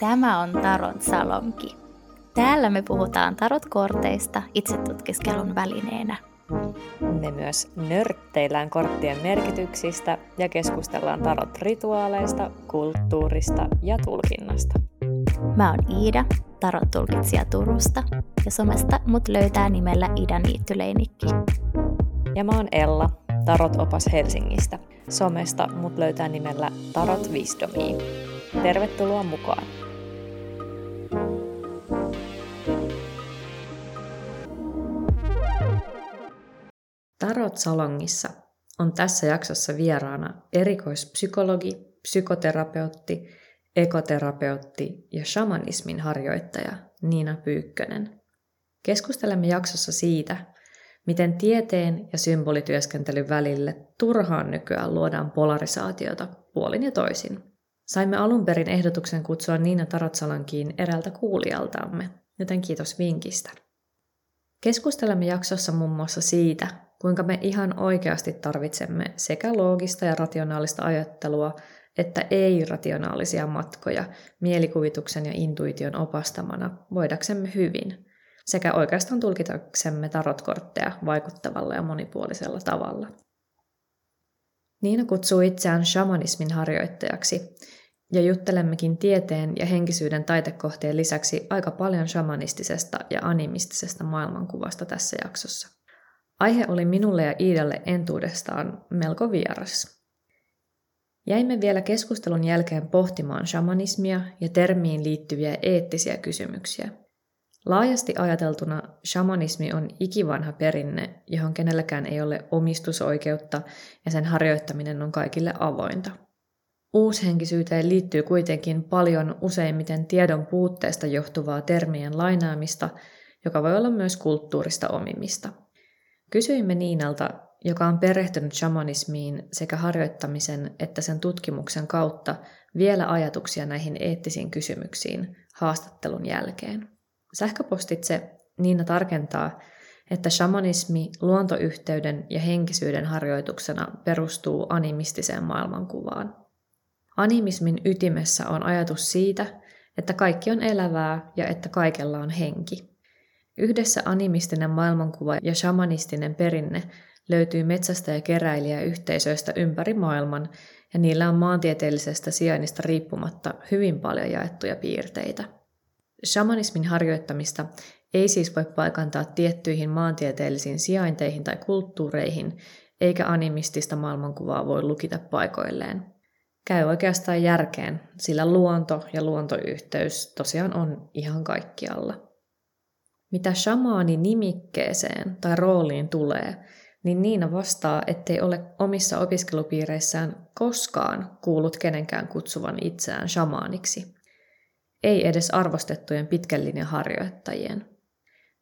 Tämä on Tarot Salonki. Täällä me puhutaan tarot-korteista itsetutkiskelun välineenä. Me myös nörtteillään korttien merkityksistä ja keskustellaan tarot-rituaaleista, kulttuurista ja tulkinnasta. Mä oon Iida, tarot-tulkitsija Turusta, ja somesta mut löytää nimellä Ida Niittyleinikki. Ja mä oon Ella, tarot-opas Helsingistä. Somesta mut löytää nimellä Tarot Wisdomia. Tervetuloa mukaan! Tarot Salongissa on tässä jaksossa vieraana erikoispsykologi, psykoterapeutti, ekoterapeutti ja shamanismin harjoittaja Niina Pyykkönen. Keskustelemme jaksossa siitä, miten tieteen ja symbolityöskentelyn välille turhaan nykyään luodaan polarisaatiota puolin ja toisin. Saimme alun perin ehdotuksen kutsua Niina Tarotsalankiin eräältä kuulijaltamme, joten kiitos vinkistä. Keskustelemme jaksossa muun muassa siitä, kuinka me ihan oikeasti tarvitsemme sekä loogista ja rationaalista ajattelua, että ei-rationaalisia matkoja mielikuvituksen ja intuition opastamana voidaksemme hyvin, sekä oikeastaan tulkitaksemme tarotkortteja vaikuttavalla ja monipuolisella tavalla. Niina kutsuu itseään shamanismin harjoittajaksi, ja juttelemmekin tieteen ja henkisyyden taitekohtien lisäksi aika paljon shamanistisesta ja animistisesta maailmankuvasta tässä jaksossa. Aihe oli minulle ja Iidalle entuudestaan melko vieras. Jäimme vielä keskustelun jälkeen pohtimaan shamanismia ja termiin liittyviä eettisiä kysymyksiä. Laajasti ajateltuna shamanismi on ikivanha perinne, johon kenelläkään ei ole omistusoikeutta ja sen harjoittaminen on kaikille avointa. Uushenkisyyteen liittyy kuitenkin paljon useimmiten tiedon puutteesta johtuvaa termien lainaamista, joka voi olla myös kulttuurista omimista – Kysyimme Niinalta, joka on perehtynyt shamanismiin sekä harjoittamisen että sen tutkimuksen kautta vielä ajatuksia näihin eettisiin kysymyksiin haastattelun jälkeen. Sähköpostitse Niina tarkentaa, että shamanismi luontoyhteyden ja henkisyyden harjoituksena perustuu animistiseen maailmankuvaan. Animismin ytimessä on ajatus siitä, että kaikki on elävää ja että kaikella on henki. Yhdessä animistinen maailmankuva ja shamanistinen perinne löytyy metsästä ja keräilijä yhteisöistä ympäri maailman, ja niillä on maantieteellisestä sijainnista riippumatta hyvin paljon jaettuja piirteitä. Shamanismin harjoittamista ei siis voi paikantaa tiettyihin maantieteellisiin sijainteihin tai kulttuureihin, eikä animistista maailmankuvaa voi lukita paikoilleen. Käy oikeastaan järkeen, sillä luonto ja luontoyhteys tosiaan on ihan kaikkialla. Mitä shamaani nimikkeeseen tai rooliin tulee, niin Niina vastaa, ettei ole omissa opiskelupiireissään koskaan kuullut kenenkään kutsuvan itseään shamaaniksi. Ei edes arvostettujen pitkän linjan harjoittajien.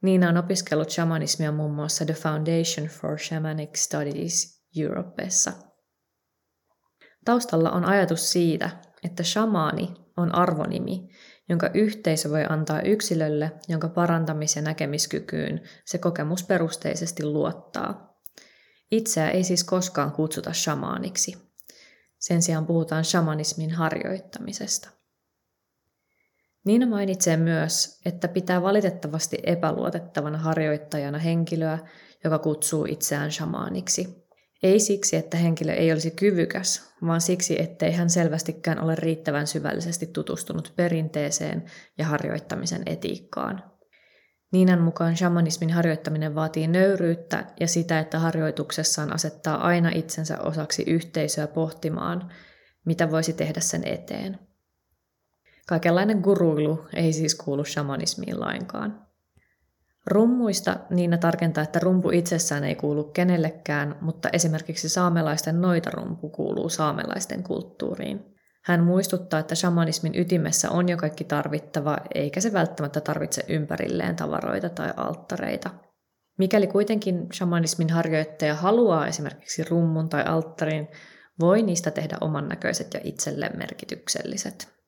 Niina on opiskellut shamanismia muun muassa The Foundation for Shamanic Studies Europeessa. Taustalla on ajatus siitä, että shamaani on arvonimi, jonka yhteisö voi antaa yksilölle, jonka parantamis- ja näkemiskykyyn se kokemusperusteisesti luottaa. Itseä ei siis koskaan kutsuta shamaaniksi. Sen sijaan puhutaan shamanismin harjoittamisesta. Niina mainitsee myös, että pitää valitettavasti epäluotettavana harjoittajana henkilöä, joka kutsuu itseään shamaaniksi – ei siksi, että henkilö ei olisi kyvykäs, vaan siksi, ettei hän selvästikään ole riittävän syvällisesti tutustunut perinteeseen ja harjoittamisen etiikkaan. Niinan mukaan shamanismin harjoittaminen vaatii nöyryyttä ja sitä, että harjoituksessaan asettaa aina itsensä osaksi yhteisöä pohtimaan, mitä voisi tehdä sen eteen. Kaikenlainen guruilu ei siis kuulu shamanismiin lainkaan. Rummuista Niina tarkentaa, että rumpu itsessään ei kuulu kenellekään, mutta esimerkiksi saamelaisten noitarumpu kuuluu saamelaisten kulttuuriin. Hän muistuttaa, että shamanismin ytimessä on jo kaikki tarvittava, eikä se välttämättä tarvitse ympärilleen tavaroita tai alttareita. Mikäli kuitenkin shamanismin harjoittaja haluaa esimerkiksi rummun tai alttarin, voi niistä tehdä oman näköiset ja itselleen merkitykselliset.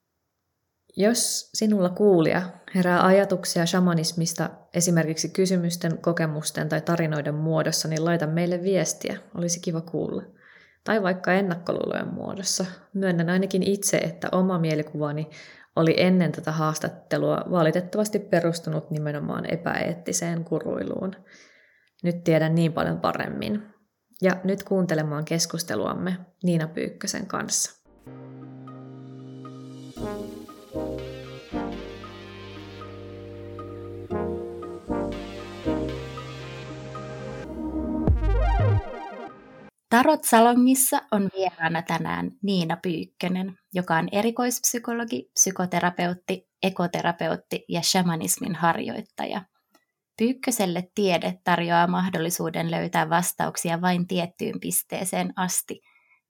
Jos sinulla kuulija herää ajatuksia shamanismista esimerkiksi kysymysten, kokemusten tai tarinoiden muodossa, niin laita meille viestiä. Olisi kiva kuulla. tai vaikka ennakkoluulojen muodossa. Myönnän ainakin itse, että oma mielikuvani oli ennen tätä haastattelua valitettavasti perustunut nimenomaan epäeettiseen kuruiluun. Nyt tiedän niin paljon paremmin. Ja nyt kuuntelemaan keskusteluamme Niina Pyykkösen kanssa. Tarot Salongissa on vieraana tänään Niina Pyykkönen, joka on erikoispsykologi, psykoterapeutti, ekoterapeutti ja shamanismin harjoittaja. Pyykköselle tiede tarjoaa mahdollisuuden löytää vastauksia vain tiettyyn pisteeseen asti,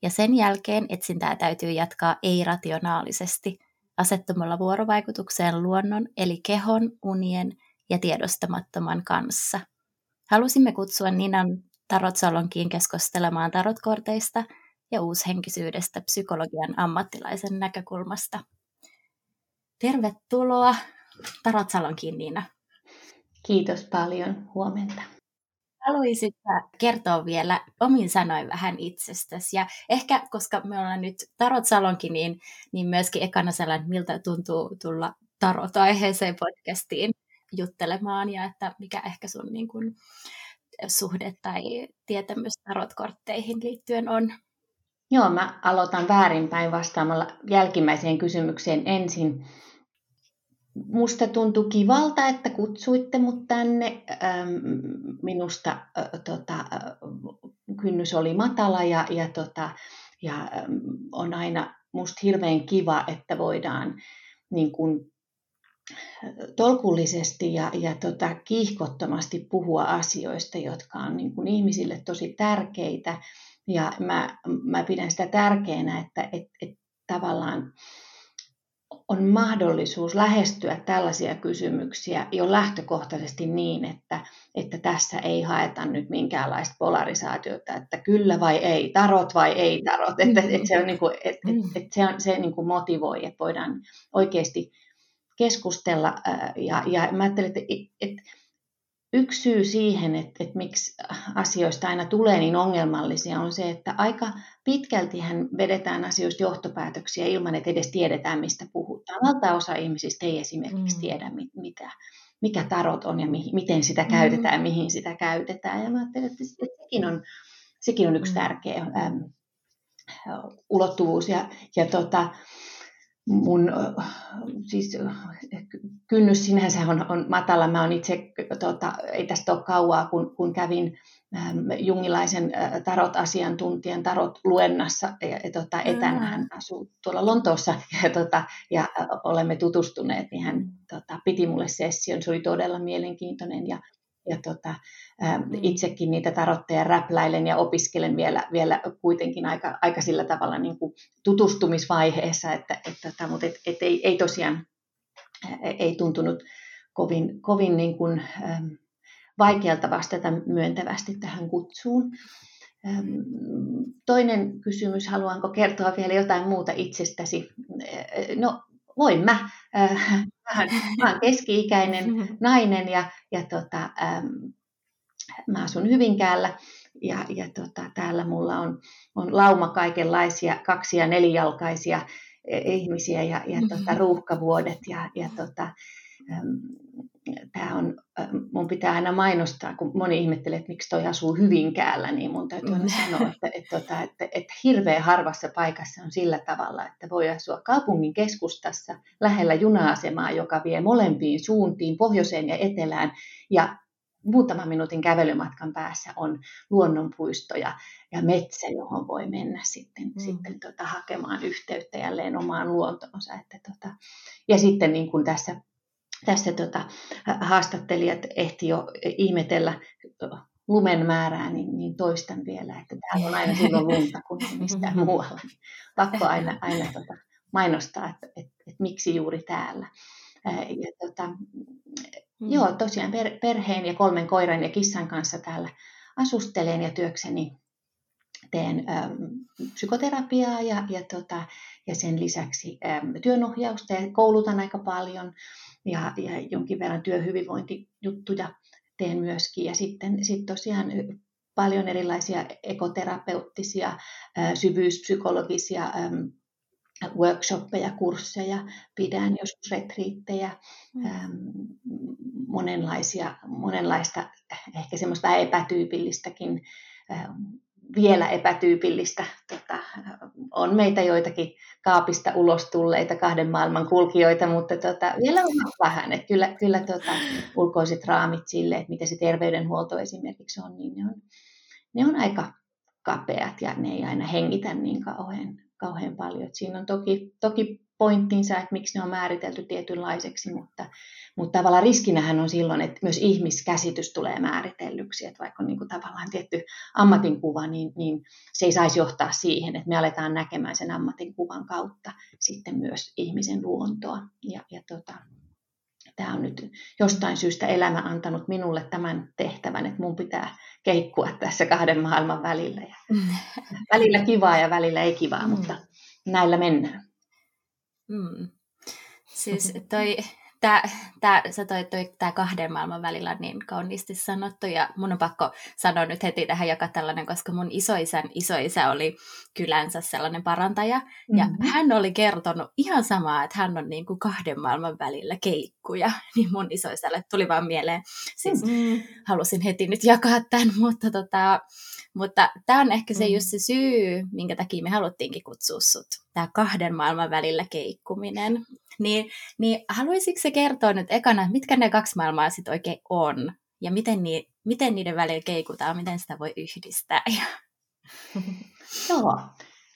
ja sen jälkeen etsintää täytyy jatkaa ei-rationaalisesti, asettumalla vuorovaikutukseen luonnon eli kehon, unien ja tiedostamattoman kanssa. Halusimme kutsua Ninan Tarot-salonkiin keskustelemaan tarotkorteista ja uushenkisyydestä psykologian ammattilaisen näkökulmasta. Tervetuloa Tarot-salonkiin, Niina. Kiitos paljon. Huomenta. Haluaisitko kertoa vielä omin sanoin vähän itsestäsi? Ja ehkä, koska me ollaan nyt Tarot Salonkin, niin, niin myöskin ekana sellainen, miltä tuntuu tulla Tarot-aiheeseen podcastiin juttelemaan ja että mikä ehkä sun niin kuin, suhde tai tietämys tarotkortteihin liittyen on? Joo, mä aloitan väärinpäin vastaamalla jälkimmäiseen kysymykseen ensin. Musta tuntui kivalta, että kutsuitte mut tänne. Minusta tota, kynnys oli matala ja, ja, tota, ja on aina musta hirveän kiva, että voidaan niin kun tolkullisesti ja, ja tota, kiihkottomasti puhua asioista, jotka on niin kuin ihmisille tosi tärkeitä. Ja mä, mä pidän sitä tärkeänä, että et, et tavallaan on mahdollisuus lähestyä tällaisia kysymyksiä jo lähtökohtaisesti niin, että, että tässä ei haeta nyt minkäänlaista polarisaatiota, että kyllä vai ei, tarot vai ei tarot. Että, että se, on niin kuin, että, että se, on, se niin kuin motivoi, että voidaan oikeasti keskustella. Ja, ja mä ajattelin, että, että yksi syy siihen, että, että miksi asioista aina tulee niin ongelmallisia, on se, että aika pitkälti hän vedetään asioista johtopäätöksiä ilman, että edes tiedetään, mistä puhutaan. Valtaosa ihmisistä ei esimerkiksi mm. tiedä, mitä, mikä tarot on ja mi, miten sitä mm. käytetään, mihin sitä käytetään. Ja mä ajattelin, että sekin on, sekin on yksi mm. tärkeä äm, ulottuvuus. Ja, ja tota, mun siis, kynnys sinänsä on, on matala. Mä on itse, tota, ei tästä ole kauaa, kun, kun kävin ähm, jungilaisen äh, tarot-asiantuntijan tarot-luennassa ja, ja tota, etänä hän asuu tuolla Lontoossa ja, tota, ja olemme tutustuneet, niin hän tota, piti mulle session. Se oli todella mielenkiintoinen ja ja tota, ä, mm. itsekin niitä tarotteja räpläilen ja opiskelen vielä, vielä kuitenkin aika, aika sillä tavalla niin kuin tutustumisvaiheessa, että, että, tota, mutta et, et ei, ei tosiaan ei tuntunut kovin, kovin niin kuin, äm, vaikealta vastata myöntävästi tähän kutsuun. Äm, toinen kysymys, haluanko kertoa vielä jotain muuta itsestäsi? No, voin mä. Äh, mä olen keski-ikäinen mm-hmm. nainen ja, ja tota, ähm, mä asun Hyvinkäällä ja, ja tota, täällä mulla on, on lauma kaikenlaisia kaksi- ja nelijalkaisia e, ihmisiä ja, ja tota, mm-hmm. ruuhkavuodet ja, ja tota, tämä on, mun pitää aina mainostaa, kun moni ihmettelee, että miksi toi asuu Hyvinkäällä, niin mun täytyy aina mm. sanoa, että, että, että, että, että hirveän harvassa paikassa on sillä tavalla, että voi asua kaupungin keskustassa lähellä juna-asemaa, joka vie molempiin suuntiin, pohjoiseen ja etelään, ja muutaman minuutin kävelymatkan päässä on luonnonpuisto ja, ja metsä, johon voi mennä sitten, mm. sitten tota, hakemaan yhteyttä jälleen omaan luontoonsa. Että, tota, ja sitten niin kuin tässä tässä tota, haastattelijat ehti jo ihmetellä lumen määrää, niin, niin toistan vielä, että täällä on aina silloin lunta kuin mistään muualla. Pakko aina, aina tota, mainostaa, että, että, että miksi juuri täällä. Ja, tota, mm. Joo, tosiaan per, perheen ja kolmen koiran ja kissan kanssa täällä asustelen ja työkseni teen äm, psykoterapiaa ja, ja, tota, ja sen lisäksi äm, työnohjausta ja koulutan aika paljon ja, ja jonkin verran työhyvinvointijuttuja teen myöskin. Ja sitten sit tosiaan paljon erilaisia ekoterapeuttisia, syvyyspsykologisia workshoppeja, kursseja, pidän joskus retriittejä, mm. monenlaisia, monenlaista ehkä semmoista epätyypillistäkin vielä epätyypillistä. Tota, on meitä joitakin kaapista ulos tulleita kahden maailman kulkijoita, mutta tota, vielä on vähän. Että kyllä kyllä tota, ulkoiset raamit sille, että miten se terveydenhuolto esimerkiksi on, niin ne on, ne on aika kapeat ja ne ei aina hengitä niin kauhean, kauhean paljon. Et siinä on toki, toki pointtinsa, että miksi ne on määritelty tietynlaiseksi, mutta, mutta tavallaan riskinähän on silloin, että myös ihmiskäsitys tulee määritellyksi, että vaikka on niin kuin tavallaan tietty ammatinkuva, niin, niin se ei saisi johtaa siihen, että me aletaan näkemään sen ammatinkuvan kautta sitten myös ihmisen luontoa. Ja, ja tota, tämä on nyt jostain syystä elämä antanut minulle tämän tehtävän, että mun pitää keikkua tässä kahden maailman välillä. Ja välillä kivaa ja välillä ei kivaa, mm. mutta näillä mennään. Mm. Siis toi, tää, tää, sä toi, toi tää kahden maailman välillä niin kauniisti sanottu, ja mun on pakko sanoa nyt heti tähän joka tällainen, koska mun isoisän isoisä oli kylänsä sellainen parantaja, mm-hmm. ja hän oli kertonut ihan samaa, että hän on niin kuin kahden maailman välillä keikkuja, niin mun isoisälle tuli vaan mieleen, siis mm-hmm. halusin heti nyt jakaa tämän, mutta tota, mutta tämä on ehkä se mm. just se syy, minkä takia me haluttiinkin kutsua sut. Tämä kahden maailman välillä keikkuminen. Niin, niin haluaisitko se kertoa nyt ekana, mitkä ne kaksi maailmaa sitten oikein on? Ja miten, ni, miten niiden välillä keikutaan, miten sitä voi yhdistää? Joo.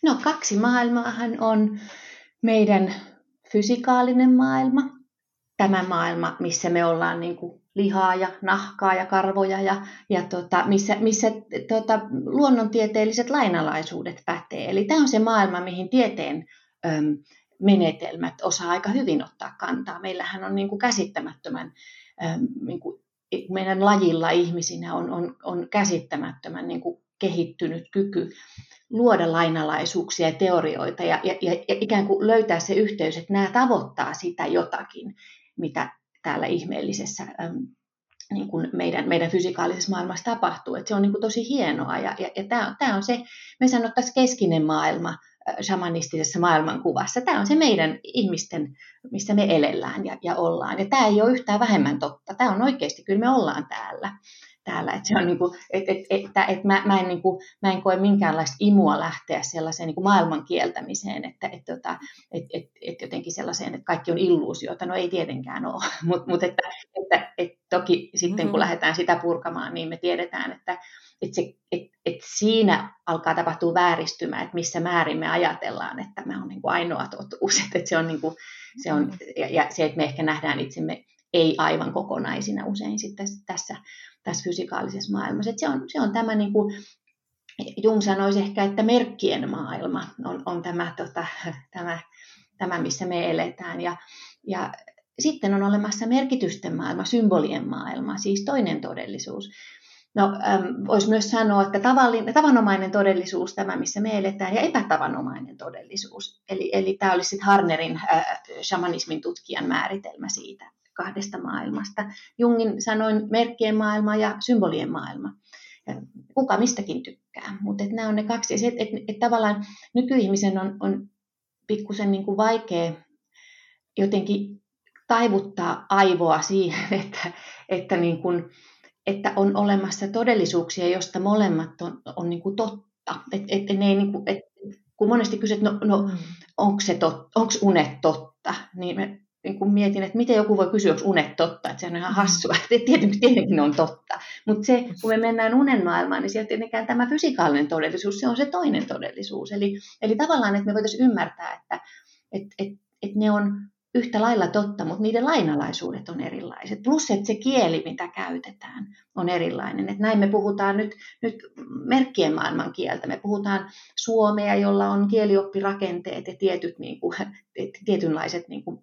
No kaksi maailmaahan on meidän fysikaalinen maailma, tämä maailma, missä me ollaan niin kuin lihaa ja nahkaa ja karvoja ja, ja tota, missä, missä tota, luonnontieteelliset lainalaisuudet pätee. Eli tämä on se maailma, mihin tieteen äm, menetelmät osaa aika hyvin ottaa kantaa. Meillähän on niin kuin käsittämättömän, äm, niin kuin meidän lajilla ihmisinä on, on, on käsittämättömän niin kuin kehittynyt kyky luoda lainalaisuuksia ja teorioita ja, ja, ja ikään kuin löytää se yhteys, että nämä tavoittaa sitä jotakin, mitä täällä ihmeellisessä niin kuin meidän, meidän fysikaalisessa maailmassa tapahtuu. Että se on niin kuin tosi hienoa ja, ja, ja tämä, tämä on se, me sanottaisiin keskinen maailma shamanistisessa maailmankuvassa. Tämä on se meidän ihmisten, missä me elellään ja, ja ollaan. Ja tämä ei ole yhtään vähemmän totta. Tämä on oikeasti, kyllä me ollaan täällä täällä. Että se on niin kuin, et, et, että et mä, mä, en, niin kuin, mä en koe minkäänlaista imua lähteä sellaiseen niin kuin maailman kieltämiseen, että et, tota, et, et, et jotenkin sellaiseen, että kaikki on illuusiota. No ei tietenkään ole, mutta mut että, että et toki sitten kun mm-hmm. lähdetään sitä purkamaan, niin me tiedetään, että et se, et, et siinä alkaa tapahtua vääristymä, että missä määrin me ajatellaan, että me on niin kuin ainoa totuus. Että, että se on, niin kuin, se on, ja, ja se, että me ehkä nähdään itsemme ei aivan kokonaisina usein sitten tässä tässä fysikaalisessa maailmassa. Et se, on, se on tämä, niin kuin Jung sanoisi ehkä, että merkkien maailma on, on tämä, tota, tämä, tämä, missä me eletään. Ja, ja sitten on olemassa merkitysten maailma, symbolien maailma, siis toinen todellisuus. No, ähm, voisi myös sanoa, että tavallinen, tavanomainen todellisuus, tämä missä me eletään, ja epätavanomainen todellisuus. Eli, eli tämä olisi sitten Harnerin äh, shamanismin tutkijan määritelmä siitä kahdesta maailmasta. Jungin sanoin merkkien maailma ja symbolien maailma. Kuka mistäkin tykkää, mutta nämä on ne kaksi. Ja se, että et, et tavallaan nykyihmisen on, on pikkusen niin kuin vaikea jotenkin taivuttaa aivoa siihen, että, että, niin kuin, että on olemassa todellisuuksia, joista molemmat on, on niin kuin totta. Et, et, ne ei niin kuin, et, kun monesti kysyt, no, no mm. onko unet totta, niin me niin kun mietin, että miten joku voi kysyä, onko unet totta, että se on ihan hassua, tietenkin, tietenkin on totta. Mutta se, kun me mennään unen maailmaan, niin sieltä tietenkään tämä fysikaalinen todellisuus, se on se toinen todellisuus. Eli, eli tavallaan, että me voitaisiin ymmärtää, että et, et, et ne on yhtä lailla totta, mutta niiden lainalaisuudet on erilaiset. Plus, että se kieli, mitä käytetään, on erilainen. Että näin me puhutaan nyt, nyt merkkien maailman kieltä. Me puhutaan suomea, jolla on kielioppirakenteet ja tietyt, niin kuin, tietynlaiset niin kuin,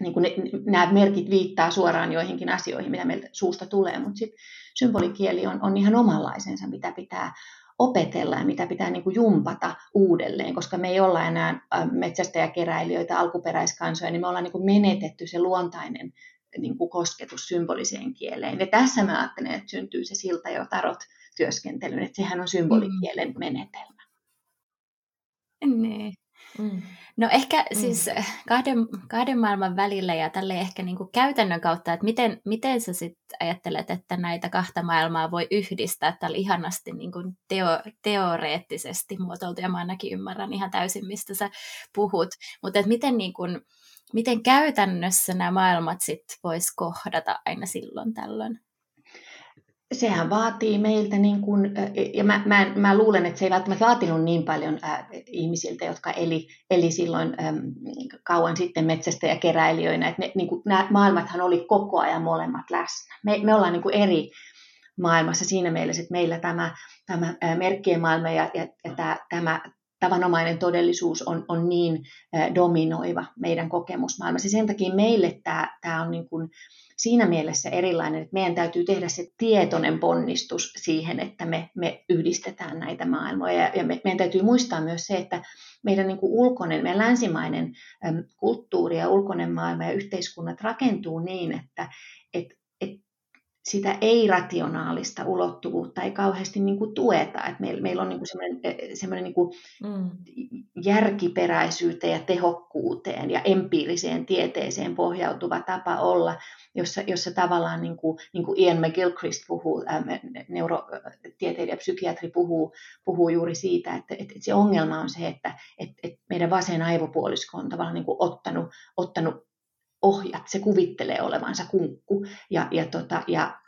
niin kuin ne, nämä merkit viittaa suoraan joihinkin asioihin, mitä meiltä suusta tulee, mutta sitten symbolikieli on, on ihan omanlaisensa, mitä pitää opetella ja mitä pitää niin kuin jumpata uudelleen, koska me ei olla enää metsästäjäkeräilijöitä, alkuperäiskansoja, niin me ollaan niin kuin menetetty se luontainen niin kuin kosketus symboliseen kieleen. Ja tässä mä ajattelen, että syntyy se silta, jo tarot työskentelyn, että sehän on symbolikielen mm. menetelmä. Niin. Mm. No ehkä mm. siis kahden, kahden maailman välillä ja tälle ehkä niin kuin käytännön kautta, että miten, miten sä sitten ajattelet, että näitä kahta maailmaa voi yhdistää tällä ihanasti niin kuin teo, teoreettisesti muotoiltu, ja mä ainakin ymmärrän ihan täysin, mistä sä puhut, mutta että miten, niin kuin, miten käytännössä nämä maailmat sitten vois kohdata aina silloin tällöin? Sehän vaatii meiltä, niin kuin, ja mä, mä, mä luulen, että se ei välttämättä vaatinut niin paljon äh, ihmisiltä, jotka eli, eli silloin ähm, kauan sitten metsästä ja keräilijöinä, että ne, niin kuin, nämä maailmathan oli koko ajan molemmat läsnä. Me, me ollaan niin kuin eri maailmassa siinä mielessä, että meillä tämä, tämä merkkien maailma ja, ja, ja tämä, tämä tavanomainen todellisuus on, on niin dominoiva meidän kokemusmaailmassa. Sen takia meille tämä, tämä on niin kuin, siinä mielessä erilainen, että meidän täytyy tehdä se tietoinen ponnistus siihen, että me, me yhdistetään näitä maailmoja. Ja, ja me, meidän täytyy muistaa myös se, että meidän niin kuin ulkoinen, meidän länsimainen kulttuuri ja ulkoinen maailma ja yhteiskunnat rakentuu niin, että et, et sitä ei-rationaalista ulottuvuutta ei kauheasti niin kuin tueta. että meillä, meillä on niin semmoinen, semmoinen niin kuin mm. järkiperäisyyteen ja tehokkuuteen ja empiiriseen tieteeseen pohjautuva tapa olla, jossa, jossa tavallaan niin kuin, niin kuin Ian McGilchrist puhuu, ää, neurotieteilijä, psykiatri puhuu, puhuu juuri siitä, että, että se ongelma on se, että, että, että meidän vasen aivopuolisko on tavallaan niin kuin ottanut, ottanut ohjat, se kuvittelee olevansa kunkku. Ja, ja, tota, ja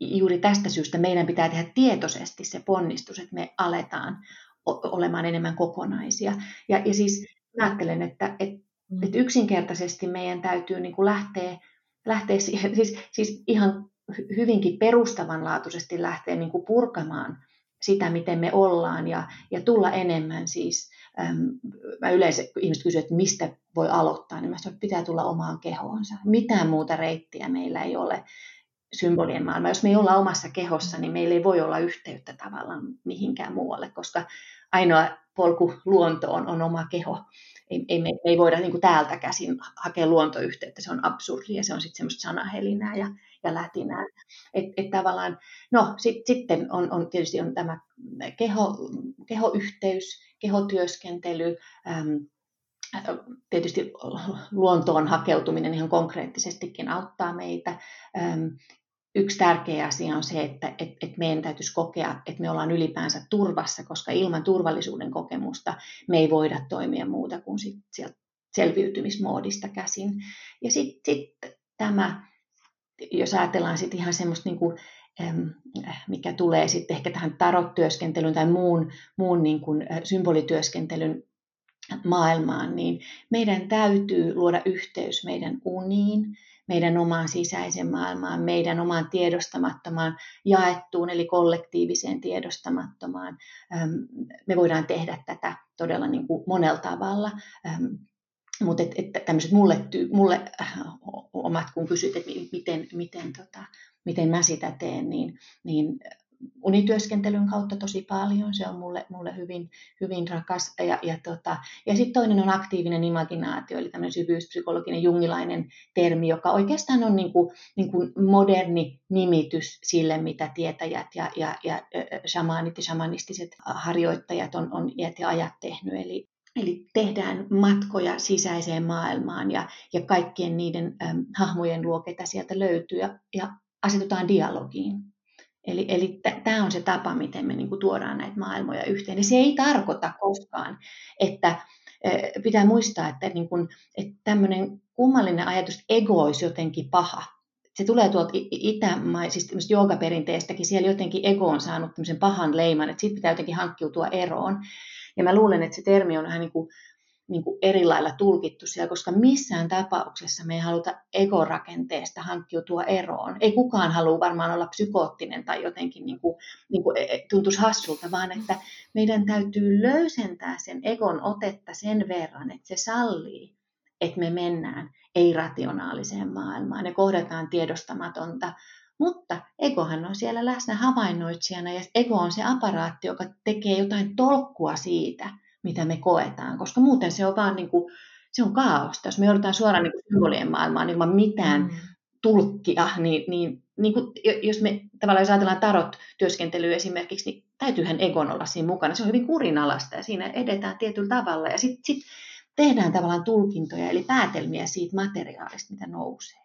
juuri tästä syystä meidän pitää tehdä tietoisesti se ponnistus, että me aletaan olemaan enemmän kokonaisia. Ja, ja siis ajattelen, että, että, mm. että yksinkertaisesti meidän täytyy niin kuin lähteä, lähteä siihen, siis, siis ihan hyvinkin perustavanlaatuisesti lähteä niin kuin purkamaan sitä, miten me ollaan ja, ja tulla enemmän siis mä yleensä, kun ihmiset kysyvät, että mistä voi aloittaa, niin mä sanon, että pitää tulla omaan kehoonsa. Mitään muuta reittiä meillä ei ole symbolien maailma. Jos me ei olla omassa kehossa, niin meillä ei voi olla yhteyttä tavallaan mihinkään muualle, koska ainoa polku luontoon on oma keho. Ei, ei, me, ei voida niin täältä käsin hakea luontoyhteyttä, se on absurdia, se on sitten semmoista sanahelinää ja, ja lätinää. Et, et tavallaan, no sit, sitten on, on tietysti on tämä keho, kehoyhteys, kehotyöskentely, äm, tietysti luontoon hakeutuminen ihan konkreettisestikin auttaa meitä. Yksi tärkeä asia on se, että et, et meidän täytyisi kokea, että me ollaan ylipäänsä turvassa, koska ilman turvallisuuden kokemusta me ei voida toimia muuta kuin sit sieltä selviytymismoodista käsin. Ja sitten sit tämä, jos ajatellaan sitten ihan semmoista niin kuin mikä tulee sitten ehkä tähän tarottyöskentelyyn tai muun, muun niin kuin symbolityöskentelyn maailmaan, niin meidän täytyy luoda yhteys meidän uniin, meidän omaan sisäiseen maailmaan, meidän omaan tiedostamattomaan jaettuun, eli kollektiiviseen tiedostamattomaan. Me voidaan tehdä tätä todella niin kuin monella tavalla. Mutta et, et tämmöiset mulle, mulle äh, omat, kun kysyt, että miten, miten tota, miten mä sitä teen, niin, niin unityöskentelyn kautta tosi paljon. Se on mulle, mulle hyvin, hyvin rakas. Ja, ja, tota, ja sitten toinen on aktiivinen imaginaatio, eli tämmöinen syvyyspsykologinen jungilainen termi, joka oikeastaan on niin kuin, niin kuin moderni nimitys sille, mitä tietäjät ja, ja, ja shamanit ja shamanistiset harjoittajat on, on iät ja ajat tehnyt. Eli, Eli tehdään matkoja sisäiseen maailmaan ja, ja kaikkien niiden äm, hahmojen luo, ketä sieltä löytyy, ja, ja asetutaan dialogiin. Eli, eli tämä on se tapa, miten me niinku tuodaan näitä maailmoja yhteen. Ja se ei tarkoita koskaan, että pitää muistaa, että, niin kun, että tämmöinen kummallinen ajatus, että ego olisi jotenkin paha. Se tulee tuolta itämaisista joogaperinteestäkin, siellä jotenkin ego on saanut tämmöisen pahan leiman, että siitä pitää jotenkin hankkiutua eroon. Ja mä luulen, että se termi on vähän niin kuin niin kuin eri lailla tulkittu siellä, koska missään tapauksessa me ei haluta ekorakenteesta hankkiutua eroon. Ei kukaan halua varmaan olla psykoottinen tai jotenkin niin kuin, niin kuin e, e, tuntuisi hassulta, vaan että meidän täytyy löysentää sen egon otetta sen verran, että se sallii, että me mennään ei-rationaaliseen maailmaan ja kohdataan tiedostamatonta, mutta egohan on siellä läsnä havainnoitsijana ja ego on se aparaatti, joka tekee jotain tolkkua siitä – mitä me koetaan, koska muuten se on vaan niin kuin, se on kaaosta. Jos me joudutaan suoraan niin kuin symbolien maailmaan ilman mitään mm. tulkkia, niin, niin, niin kuin, jos me tavallaan jos ajatellaan tarot-työskentelyä esimerkiksi, niin täytyyhän egon olla siinä mukana. Se on hyvin kurinalasta ja siinä edetään tietyllä tavalla ja sitten sit tehdään tavallaan tulkintoja eli päätelmiä siitä materiaalista, mitä nousee.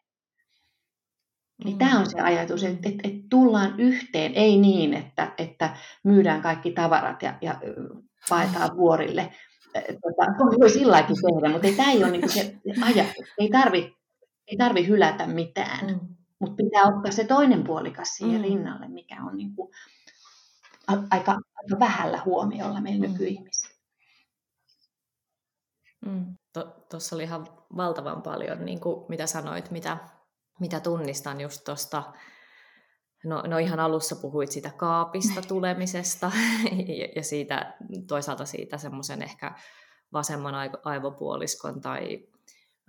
Niin mm. Tämä on se ajatus, että, että, että tullaan yhteen, ei niin, että, että myydään kaikki tavarat ja, ja paetaan vuorille. Tota, voi silläkin tehdä, mutta ei, tämä ei ole niin se ajatus. Ei tarvitse ei tarvi hylätä mitään, mm. mutta pitää ottaa se toinen puolikas siihen mm. rinnalle, mikä on niin kuin aika, aika vähällä huomiolla meillä mm. nykyihmisillä. Mm. Tuossa oli ihan valtavan paljon, niin kuin mitä sanoit, mitä, mitä tunnistan just tuosta, no, no ihan alussa puhuit siitä kaapista tulemisesta ja, ja siitä toisaalta siitä semmoisen ehkä vasemman aivopuoliskon tai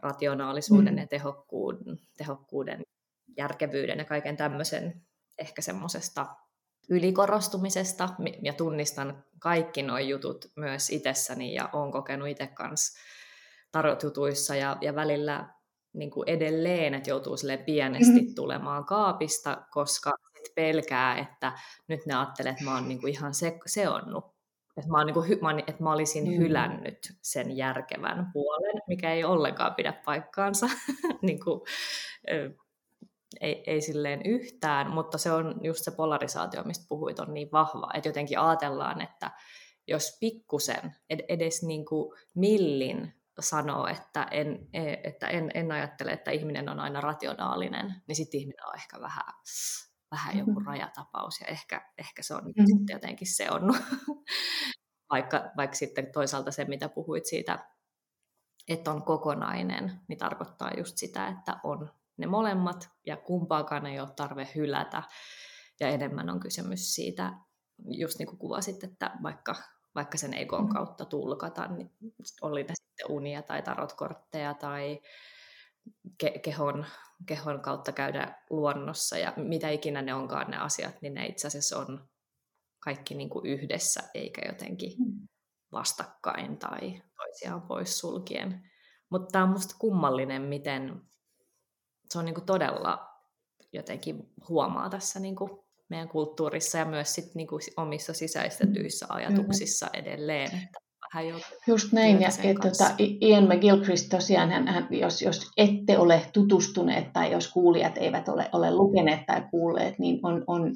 rationaalisuuden mm. ja tehokkuuden, tehokkuuden, järkevyyden ja kaiken tämmöisen ehkä semmoisesta ylikorostumisesta ja tunnistan kaikki nuo jutut myös itsessäni ja olen kokenut itse kanssa tarotjutuissa ja, ja välillä niin kuin edelleen, että joutuu sille pienesti mm-hmm. tulemaan kaapista, koska pelkää, että nyt ne ajattelee, että mä oon niin kuin ihan se, seonnut että mä, oon niin kuin, mä, että mä olisin mm. hylännyt sen järkevän puolen, mikä ei ollenkaan pidä paikkaansa. niin kuin, ei, ei silleen yhtään, mutta se on just se polarisaatio, mistä puhuit, on niin vahva, että jotenkin ajatellaan, että jos pikkusen, edes niin kuin millin sanoo, että, en, e, että en, en ajattele, että ihminen on aina rationaalinen, niin sitten ihminen on ehkä vähän, vähän joku mm-hmm. rajatapaus ja ehkä, ehkä se on mm-hmm. sitten jotenkin seonnut. vaikka, vaikka sitten toisaalta se, mitä puhuit siitä, että on kokonainen, niin tarkoittaa just sitä, että on ne molemmat ja kumpaakaan ei ole tarve hylätä. Ja enemmän on kysymys siitä, just niin kuin kuvasit, että vaikka, vaikka sen egon mm-hmm. kautta tulkata, niin oli ne unia tai tarotkortteja tai ke- kehon, kehon kautta käydä luonnossa ja mitä ikinä ne onkaan ne asiat, niin ne itse asiassa on kaikki niin kuin yhdessä eikä jotenkin mm. vastakkain tai toisiaan pois sulkien. Mutta tämä on musta kummallinen, miten se on niin kuin todella jotenkin huomaa tässä niin kuin meidän kulttuurissa ja myös sit niin kuin omissa sisäistetyissä mm. ajatuksissa edelleen. Että vähän Just näin, ja et, tota, Ian McGilchrist tosiaan, hän, hän, jos, jos ette ole tutustuneet tai jos kuulijat eivät ole, ole lukeneet tai kuulleet, niin on, on,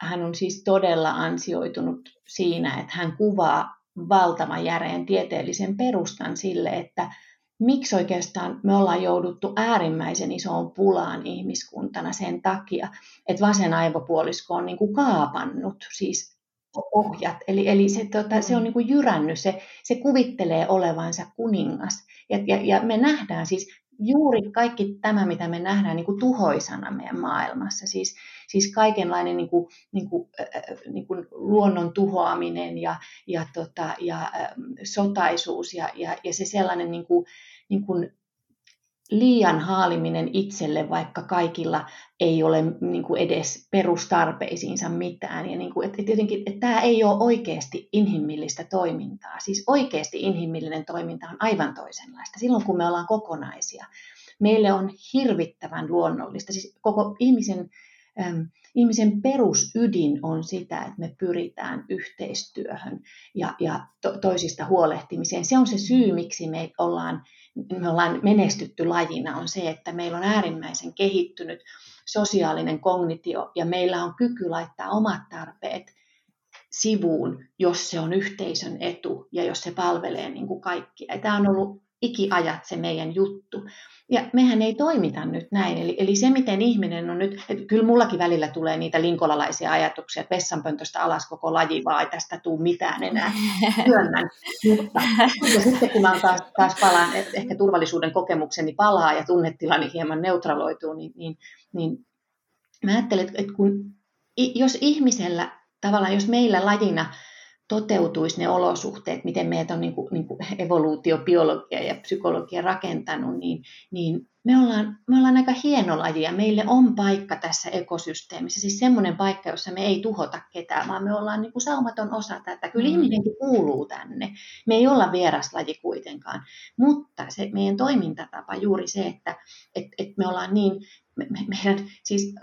hän on siis todella ansioitunut siinä, että hän kuvaa valtavan järeen tieteellisen perustan sille, että miksi oikeastaan me ollaan jouduttu äärimmäisen isoon pulaan ihmiskuntana sen takia, että vasen aivopuolisko on niin kuin kaapannut siis ohjat. Eli, eli se, tota, se on niin kuin jyrännyt, se, se kuvittelee olevansa kuningas. Ja, ja, ja me nähdään siis juuri kaikki tämä, mitä me nähdään niin kuin tuhoisana meidän maailmassa. Siis, siis kaikenlainen niin kuin, niin kuin, äh, niin kuin luonnon tuhoaminen ja, ja, tota, ja äh, sotaisuus ja, ja, ja se sellainen niin kuin, niin kuin liian haaliminen itselle, vaikka kaikilla ei ole niin kuin edes perustarpeisiinsa mitään. Ja niin kuin, että, jotenkin, että tämä ei ole oikeasti inhimillistä toimintaa. Siis oikeasti inhimillinen toiminta on aivan toisenlaista. Silloin kun me ollaan kokonaisia, meille on hirvittävän luonnollista. Siis koko ihmisen, ihmisen perusydin on sitä, että me pyritään yhteistyöhön ja, ja to, toisista huolehtimiseen. Se on se syy, miksi me ollaan me ollaan menestytty lajina, on se, että meillä on äärimmäisen kehittynyt sosiaalinen kognitio ja meillä on kyky laittaa omat tarpeet sivuun, jos se on yhteisön etu ja jos se palvelee niin kuin kaikkia. Ja tämä on ollut ikiajat se meidän juttu. Ja mehän ei toimita nyt näin. Eli, eli se, miten ihminen on nyt, että kyllä mullakin välillä tulee niitä linkolalaisia ajatuksia, että vessanpöntöstä alas koko laji, vaan ei tästä tule mitään enää työnnän. Mutta ja sitten kun mä taas, taas palaan, että ehkä turvallisuuden kokemukseni palaa ja tunnetilani hieman neutraloituu, niin, niin, niin mä ajattelen, että kun, jos ihmisellä, tavallaan jos meillä lajina toteutuisi ne olosuhteet, miten meitä on niin kuin, niin kuin evoluutiobiologia ja psykologia rakentanut, niin, niin me, ollaan, me ollaan aika hieno laji ja meille on paikka tässä ekosysteemissä. Siis semmoinen paikka, jossa me ei tuhota ketään, vaan me ollaan niin kuin saumaton osa tätä. Kyllä mm. ihminenkin kuuluu tänne. Me ei olla vieraslaji kuitenkaan, mutta se meidän toimintatapa juuri se, että et, et me ollaan niin, me, me, meidän siis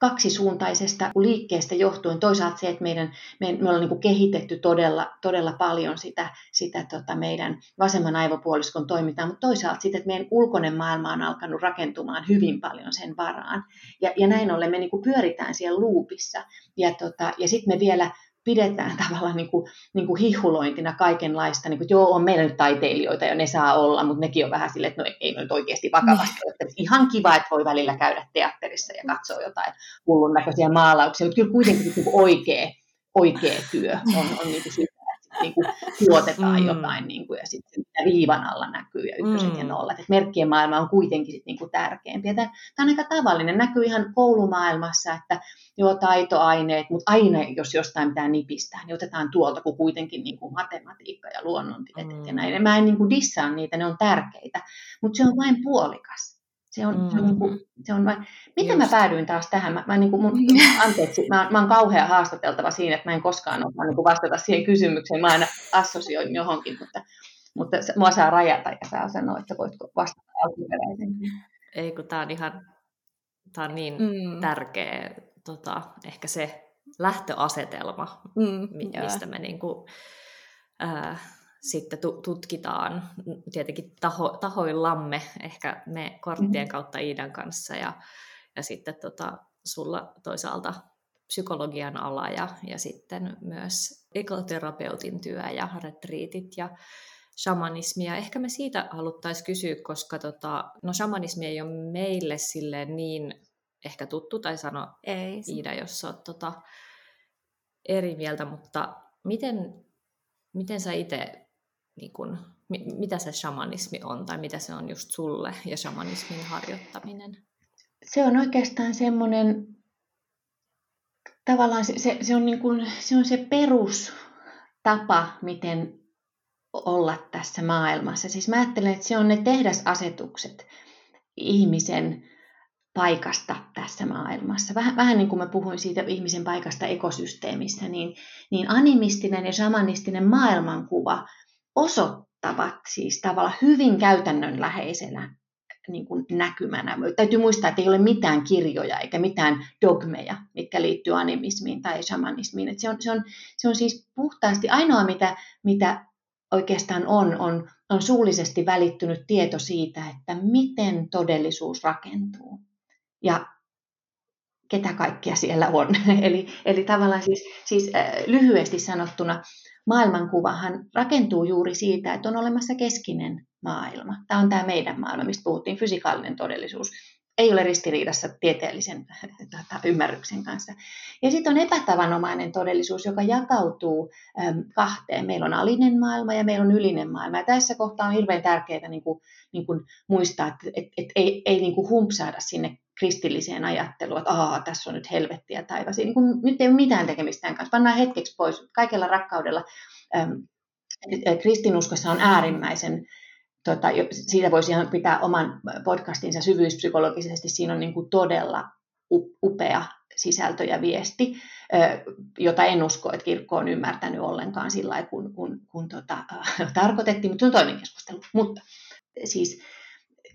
kaksisuuntaisesta liikkeestä johtuen. Toisaalta se, että meidän, me, me ollaan niin kehitetty todella, todella paljon sitä, sitä tota meidän vasemman aivopuoliskon toimintaa, mutta toisaalta sitten, että meidän ulkoinen maailma on alkanut rakentumaan hyvin paljon sen varaan. Ja, ja näin ollen me niin pyöritään siellä luupissa. Ja, tota, ja sitten me vielä pidetään tavallaan niin kuin, niin kuin hihulointina kaikenlaista. Niin kuin, joo, on meillä nyt taiteilijoita ja ne saa olla, mutta nekin on vähän silleen, että no ei me nyt oikeasti vakavasti. Mm. Että ihan kiva, että voi välillä käydä teatterissa ja katsoa jotain hullun näköisiä maalauksia, mutta kyllä kuitenkin niin kuin oikea, oikea työ on, on niin kuin niin kuin tuotetaan mm. jotain niin kuin, ja sitten viivan alla näkyy ja ykköset mm. ja nollat. Et merkkien maailma on kuitenkin sit, niin kuin tärkeämpi. Ja tämä, tämä on aika tavallinen, näkyy ihan koulumaailmassa, että joo, taitoaineet, mutta aina jos jostain pitää nipistää, niin otetaan tuolta, kun kuitenkin niin kuin matematiikka ja luonnontieteet mm. ja näin. Ja mä en niin kuin dissaa niitä, ne on tärkeitä, mutta se on vain puolikas. Se on, mm. se on, niin kuin, se on vain... Miten Just. mä päädyin taas tähän? Mä, mä niin kuin mun, anteeksi, mä, mä oon kauhean haastateltava siinä, että mä en koskaan osaa niin kuin vastata siihen kysymykseen. Mä aina assosioin johonkin, mutta, mutta mua saa rajata ja saa sanoa, että voitko vastata alkuperäisen. Ei, kun tää on ihan tää on niin mm. tärkeä tota, ehkä se lähtöasetelma, mm, mistä joo. me niin kuin, äh, sitten tutkitaan tietenkin taho, tahoillamme, ehkä me korttien mm. kautta Iidan kanssa ja, ja sitten tota, sulla toisaalta psykologian ala ja, ja sitten myös ekoterapeutin työ ja retriitit ja shamanismi. Ja ehkä me siitä haluttaisiin kysyä, koska tota, no shamanismi ei ole meille silleen niin ehkä tuttu, tai sano ei. Iida, jos olet tota, eri mieltä, mutta miten, miten sä itse niin kun, mitä se shamanismi on tai mitä se on just sulle ja shamanismin harjoittaminen? Se on oikeastaan semmoinen, tavallaan se, se, se, on, niin kuin, se on se perustapa, miten olla tässä maailmassa. Siis mä ajattelen, että se on ne tehdasasetukset ihmisen paikasta tässä maailmassa. Vähän, vähän niin kuin mä puhuin siitä ihmisen paikasta ekosysteemissä, niin, niin animistinen ja shamanistinen maailmankuva osoittavat siis tavallaan hyvin käytännönläheisenä niin kuin näkymänä. Täytyy muistaa, että ei ole mitään kirjoja eikä mitään dogmeja, mitkä liittyy animismiin tai shamanismiin. Se, on, se, on, se on siis puhtaasti ainoa, mitä, mitä oikeastaan on, on, on suullisesti välittynyt tieto siitä, että miten todellisuus rakentuu ja ketä kaikkia siellä on. eli, eli tavallaan siis, siis äh, lyhyesti sanottuna maailmankuvahan rakentuu juuri siitä, että on olemassa keskinen maailma. Tämä on tämä meidän maailma, mistä puhuttiin, fysikaalinen todellisuus. Ei ole ristiriidassa tieteellisen tota, ymmärryksen kanssa. Ja sitten on epätavanomainen todellisuus, joka jakautuu äm, kahteen. Meillä on alinen maailma ja meillä on ylinen maailma. Ja tässä kohtaa on hirveän tärkeää niin kuin, niin kuin muistaa, että et, et ei, ei niin kuin humpsaada sinne kristilliseen ajatteluun, että Aa, tässä on nyt helvetti ja taivas. Niin kun, nyt ei ole mitään tekemistä kanssa. Pannaan hetkeksi pois kaikella rakkaudella. Ähm, kristinuskossa on äärimmäisen, tota, siitä voisi ihan pitää oman podcastinsa syvyyspsykologisesti, siinä on niin kuin todella upea sisältö ja viesti, jota en usko, että kirkko on ymmärtänyt ollenkaan sillä lailla, kun, kun, kun tota, tarkoitettiin, mutta se on toinen keskustelu. Mutta siis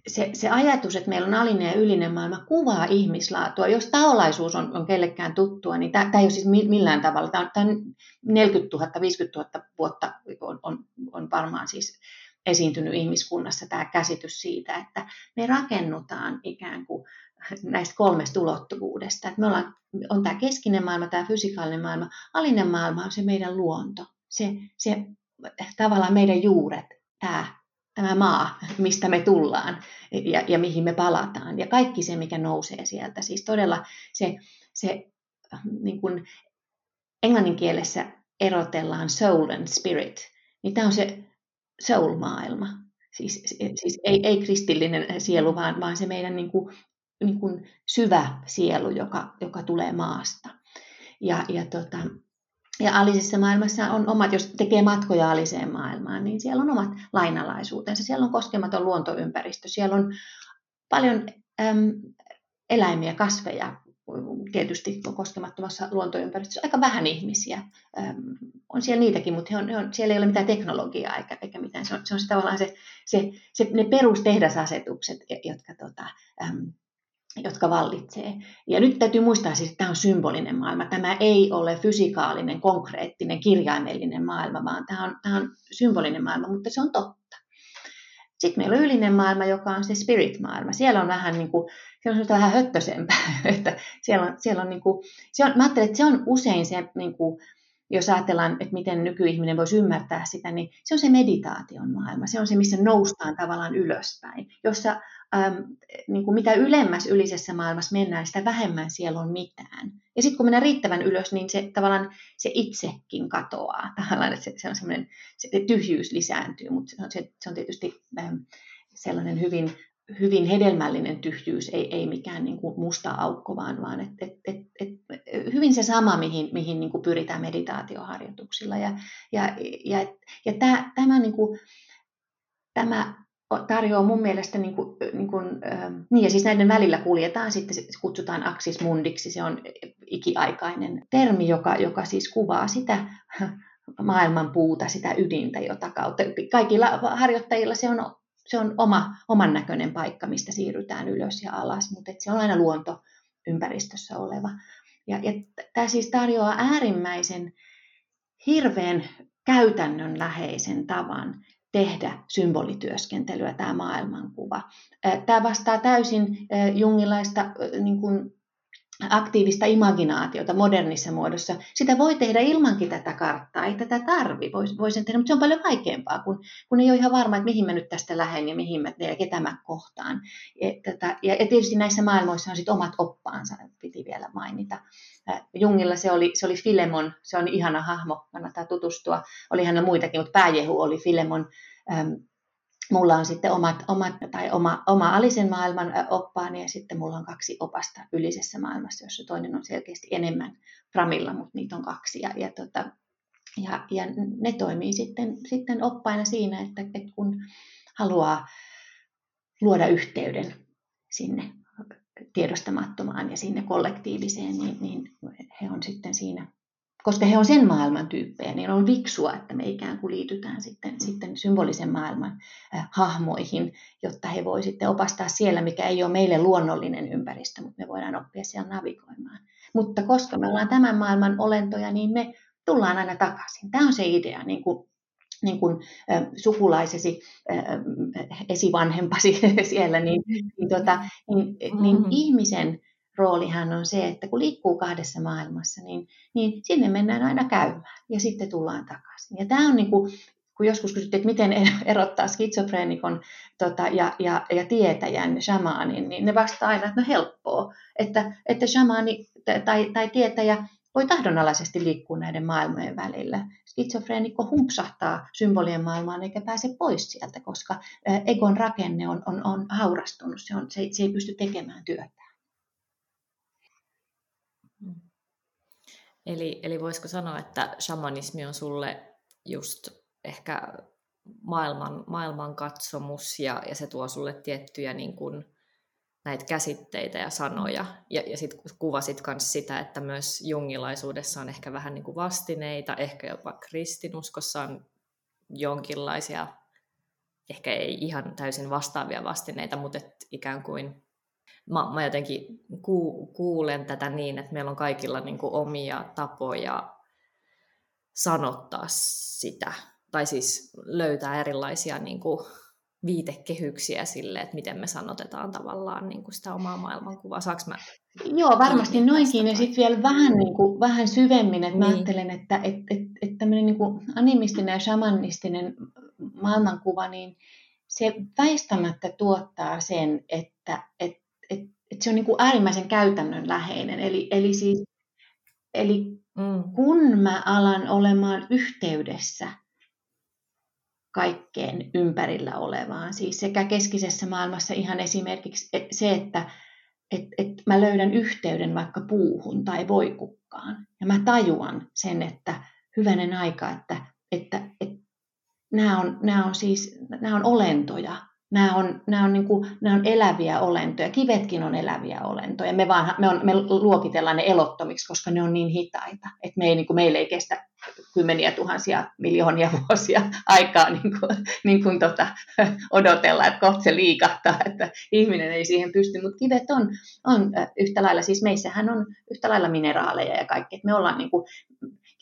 se, se ajatus, että meillä on alinen ja ylinen maailma, kuvaa ihmislaatua. Jos taolaisuus on, on kellekään tuttua, niin tämä ei ole siis millään tavalla. Tämä on, tämä on 40 000, 50 000 vuotta on, on, on varmaan siis esiintynyt ihmiskunnassa tämä käsitys siitä, että me rakennutaan ikään kuin näistä kolmesta ulottuvuudesta. Että me ollaan, on tämä keskinen maailma, tämä fysikaalinen maailma, alinen maailma on se meidän luonto, se, se tavallaan meidän juuret, tämä tämä maa, mistä me tullaan ja, ja mihin me palataan. Ja kaikki se, mikä nousee sieltä. Siis todella se, se niin kuin englannin kielessä erotellaan soul and spirit, niin tämä on se soul-maailma. Siis, siis ei, ei kristillinen sielu, vaan, vaan se meidän niin kuin, niin kuin syvä sielu, joka, joka tulee maasta. Ja, ja tota, ja alisessa maailmassa on omat, jos tekee matkoja aliseen maailmaan, niin siellä on omat lainalaisuutensa. Siellä on koskematon luontoympäristö, siellä on paljon äm, eläimiä, kasveja, tietysti koskemattomassa luontoympäristössä aika vähän ihmisiä. Ähm, on siellä niitäkin, mutta he on, he on, siellä ei ole mitään teknologiaa eikä, eikä mitään. Se on, se on se tavallaan se, se, se, ne perustehdasasetukset, jotka, tota, ähm, jotka vallitsee. Ja nyt täytyy muistaa siis, että tämä on symbolinen maailma. Tämä ei ole fysikaalinen, konkreettinen, kirjaimellinen maailma, vaan tämä on, tämä on symbolinen maailma, mutta se on totta. Sitten meillä on ylinen maailma, joka on se spirit-maailma. Siellä on vähän niin kuin, siellä on vähän höttösempää. Että siellä on, siellä on niin kuin, se on, mä ajattelen, että se on usein se, niin kuin, jos ajatellaan, että miten nykyihminen voisi ymmärtää sitä, niin se on se meditaation maailma. Se on se, missä noustaan tavallaan ylöspäin, jossa äm, niin kuin mitä ylemmäs ylisessä maailmassa mennään, sitä vähemmän siellä on mitään. Ja sitten kun mennään riittävän ylös, niin se tavallaan se itsekin katoaa. Tavallaan, että se, se on semmoinen, se tyhjyys lisääntyy, mutta se se on tietysti äm, sellainen hyvin, hyvin hedelmällinen tyhjyys, ei, ei mikään niin kuin musta aukko, vaan, vaan et, et, et, et, hyvin se sama, mihin, mihin niin kuin pyritään meditaatioharjoituksilla. Ja, ja, ja, ja tämä, tämä, niin kuin, tämä tarjoaa mun mielestä, niin, kuin, niin, kuin, niin ja siis näiden välillä kuljetaan, sitten se kutsutaan aksis mundiksi, se on ikiaikainen termi, joka, joka siis kuvaa sitä maailman puuta, sitä ydintä, jota kautta kaikilla harjoittajilla se on, se on oma, oman näköinen paikka, mistä siirrytään ylös ja alas, mutta se on aina luonto ympäristössä oleva. Ja, ja tämä siis tarjoaa äärimmäisen hirveän käytännönläheisen tavan tehdä symbolityöskentelyä, tämä maailmankuva. Tämä vastaa täysin jungilaista niin kuin aktiivista imaginaatiota modernissa muodossa. Sitä voi tehdä ilmankin tätä karttaa, ei tätä tarvi, voi, voi sen tehdä, mutta se on paljon vaikeampaa, kun, kun ei ole ihan varma, että mihin mä nyt tästä lähden ja mihin mä ja ketä mä kohtaan. Ja, tätä, ja, ja tietysti näissä maailmoissa on sitten omat oppaansa, piti vielä mainita. Jungilla se oli, se oli Filemon, se on ihana hahmo, kannattaa tutustua. Oli hänellä muitakin, mutta pääjehu oli Filemon, mulla on sitten omat, omat tai oma, oma alisen maailman oppaani ja sitten mulla on kaksi opasta ylisessä maailmassa, jossa toinen on selkeästi enemmän framilla, mutta niitä on kaksi. Ja, ja, tota, ja, ja ne toimii sitten, sitten oppaina siinä, että, että kun haluaa luoda yhteyden sinne tiedostamattomaan ja sinne kollektiiviseen, niin, niin he on sitten siinä koska he on sen maailman tyyppejä, niin on viksua, että me ikään kuin liitytään sitten, sitten symbolisen maailman äh, hahmoihin, jotta he voi sitten opastaa siellä, mikä ei ole meille luonnollinen ympäristö, mutta me voidaan oppia siellä navigoimaan. Mutta koska me ollaan tämän maailman olentoja, niin me tullaan aina takaisin. Tämä on se idea, niin kuin niin kuin äh, sukulaisesi, äh, esivanhempasi siellä, niin, niin, tota, niin, niin mm-hmm. ihmisen roolihan on se, että kun liikkuu kahdessa maailmassa, niin, niin sinne mennään aina käymään ja sitten tullaan takaisin. Ja tämä on niin kuin, kun joskus kysyttiin, että miten erottaa skitsofreenikon tota, ja, ja, ja tietäjän, shamaanin, niin ne vastaa aina, että no helppoa, että, että shamaani tai, tai tietäjä voi tahdonalaisesti liikkua näiden maailmojen välillä. Skitsofreenikko humpsahtaa symbolien maailmaan eikä pääse pois sieltä, koska egon rakenne on, on, on haurastunut, se, on, se, se ei pysty tekemään työtä. Eli, eli voisiko sanoa, että shamanismi on sulle just ehkä maailman, maailmankatsomus ja, ja se tuo sulle tiettyjä niin kuin, näitä käsitteitä ja sanoja. Ja, ja sitten kuvasit myös sitä, että myös jungilaisuudessa on ehkä vähän niin kuin vastineita, ehkä jopa kristinuskossa on jonkinlaisia, ehkä ei ihan täysin vastaavia vastineita, mutta et ikään kuin mä, mä jotenkin ku, kuulen tätä niin, että meillä on kaikilla niin kuin omia tapoja sanottaa sitä, tai siis löytää erilaisia niin kuin viitekehyksiä sille, että miten me sanotetaan tavallaan niin kuin sitä omaa maailmankuvaa. Saanko mä Joo, varmasti noinkin. Ja sitten vielä vähän, niin kuin, vähän syvemmin, että niin. mä ajattelen, että et, et, et tämmöinen niin animistinen ja shamanistinen maailmankuva, niin se väistämättä tuottaa sen, että et että et se on niin kuin äärimmäisen käytännönläheinen. Eli, eli, siis, eli mm. kun mä alan olemaan yhteydessä kaikkeen ympärillä olevaan, siis sekä keskisessä maailmassa ihan esimerkiksi se, että et, et mä löydän yhteyden vaikka puuhun tai voikukkaan. Ja mä tajuan sen, että hyvänen aika, että, että, että nämä, on, nämä on siis nämä on olentoja, Nämä on, nämä, on niin kuin, nämä on eläviä olentoja. Kivetkin on eläviä olentoja. Me, vaan, me, on, me luokitellaan ne elottomiksi, koska ne on niin hitaita. Että me ei, niin kuin, meille ei kestä kymmeniä tuhansia, miljoonia vuosia aikaa niin kuin, niin kuin tota, odotella, että kohta se liikahtaa, että ihminen ei siihen pysty. Mutta kivet on, on yhtä lailla, siis meissähän on yhtä lailla mineraaleja ja kaikki. me ollaan niin kuin,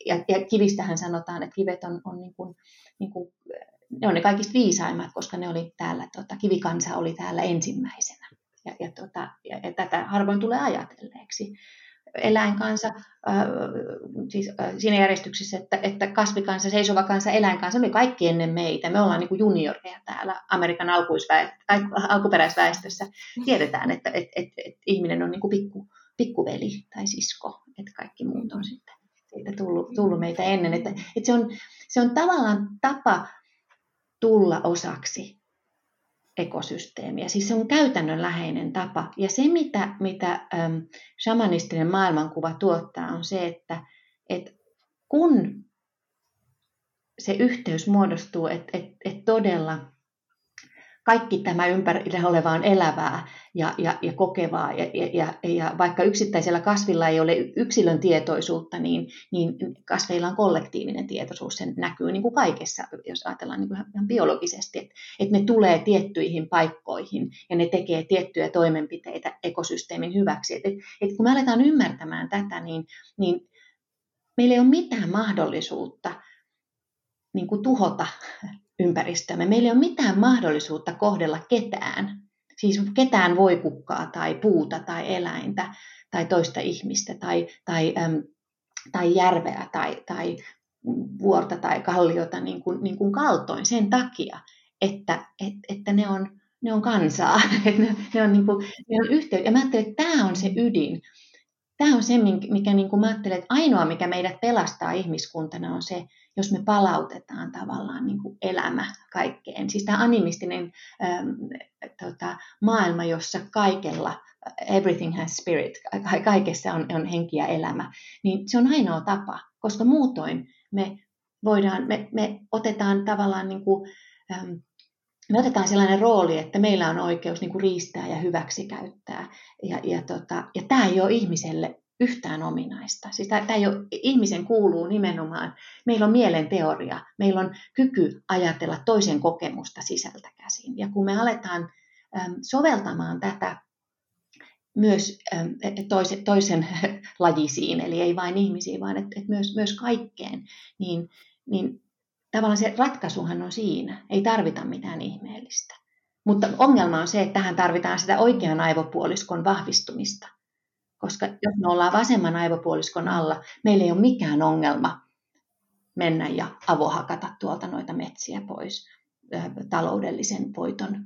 ja, ja kivistähän sanotaan, että kivet on, on niin kuin, niin kuin ne on ne kaikista viisaimmat, koska ne oli täällä, tota, kivikansa oli täällä ensimmäisenä. Ja, ja, tota, ja, ja tätä harvoin tulee ajatelleeksi. Eläinkansa, äh, siis äh, siinä järjestyksessä, että, että kasvikansa, seisova kansa, eläinkansa, me kaikki ennen meitä. Me ollaan niin junioreja täällä Amerikan alkuperäisväestössä. Tiedetään, että et, et, et ihminen on niin kuin pikku, pikkuveli tai sisko, että kaikki muut on sitten siitä tullut, tullut meitä ennen. Että, että se, on, se on tavallaan tapa tulla osaksi ekosysteemiä. Siis se on käytännönläheinen tapa. Ja se, mitä, mitä ähm, shamanistinen maailmankuva tuottaa, on se, että, että kun se yhteys muodostuu, että, että, että todella kaikki tämä ympärillä oleva on elävää ja, ja, ja kokevaa. Ja, ja, ja vaikka yksittäisellä kasvilla ei ole yksilön tietoisuutta, niin, niin kasveilla on kollektiivinen tietoisuus. Se näkyy niin kuin kaikessa, jos ajatellaan niin kuin ihan biologisesti, että, että ne tulee tiettyihin paikkoihin ja ne tekee tiettyjä toimenpiteitä ekosysteemin hyväksi. Että, että kun me aletaan ymmärtämään tätä, niin, niin meillä ei ole mitään mahdollisuutta niin kuin tuhota ympäristöämme. Meillä ei ole mitään mahdollisuutta kohdella ketään, siis ketään voi kukkaa tai puuta tai eläintä tai toista ihmistä tai, tai, äm, tai järveä tai, tai vuorta tai kalliota niin kuin, niin kuin kaltoin sen takia, että, et, että ne, on, ne on kansaa, ne on, niin kuin, ne on yhteyttä. Ja mä ajattelen, että tämä on se ydin. Tämä on se, mikä niin kuin mä ajattelen, että ainoa, mikä meidät pelastaa ihmiskuntana, on se, jos me palautetaan tavallaan niin kuin elämä kaikkeen. Siis tämä animistinen ähm, tota, maailma, jossa kaikella, everything has spirit, kaikessa on, on henki ja elämä, niin se on ainoa tapa, koska muutoin me voidaan, me, me otetaan tavallaan niin kuin, ähm, me otetaan sellainen rooli, että meillä on oikeus niin kuin riistää ja hyväksikäyttää. Ja, ja, tota, ja tämä ei ole ihmiselle yhtään ominaista. Siis tämä ei ole, ihmisen kuuluu nimenomaan, meillä on mielen teoria, meillä on kyky ajatella toisen kokemusta sisältä käsin. Ja kun me aletaan äm, soveltamaan tätä myös äm, toisen, toisen lajisiin, eli ei vain ihmisiin, vaan et, et myös, myös kaikkeen, niin, niin tavallaan se ratkaisuhan on siinä. Ei tarvita mitään ihmeellistä. Mutta ongelma on se, että tähän tarvitaan sitä oikean aivopuoliskon vahvistumista – koska jos me ollaan vasemman aivopuoliskon alla, meillä ei ole mikään ongelma mennä ja avohakata tuolta noita metsiä pois taloudellisen voiton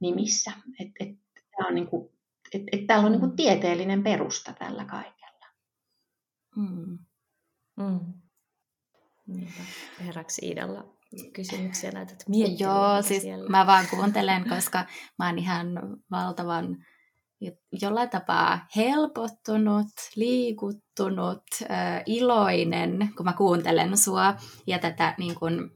nimissä. Et, et, tää on niinku, et, et täällä on niinku tieteellinen perusta tällä kaikella. Mm. Mm. Niinpä. Herraksi Iidalla kysymyksiä näytät miettimään. Joo, siis siellä. mä vaan kuuntelen, koska mä oon ihan valtavan jollain tapaa helpottunut, liikuttunut, äh, iloinen, kun mä kuuntelen sua ja tätä niin kun,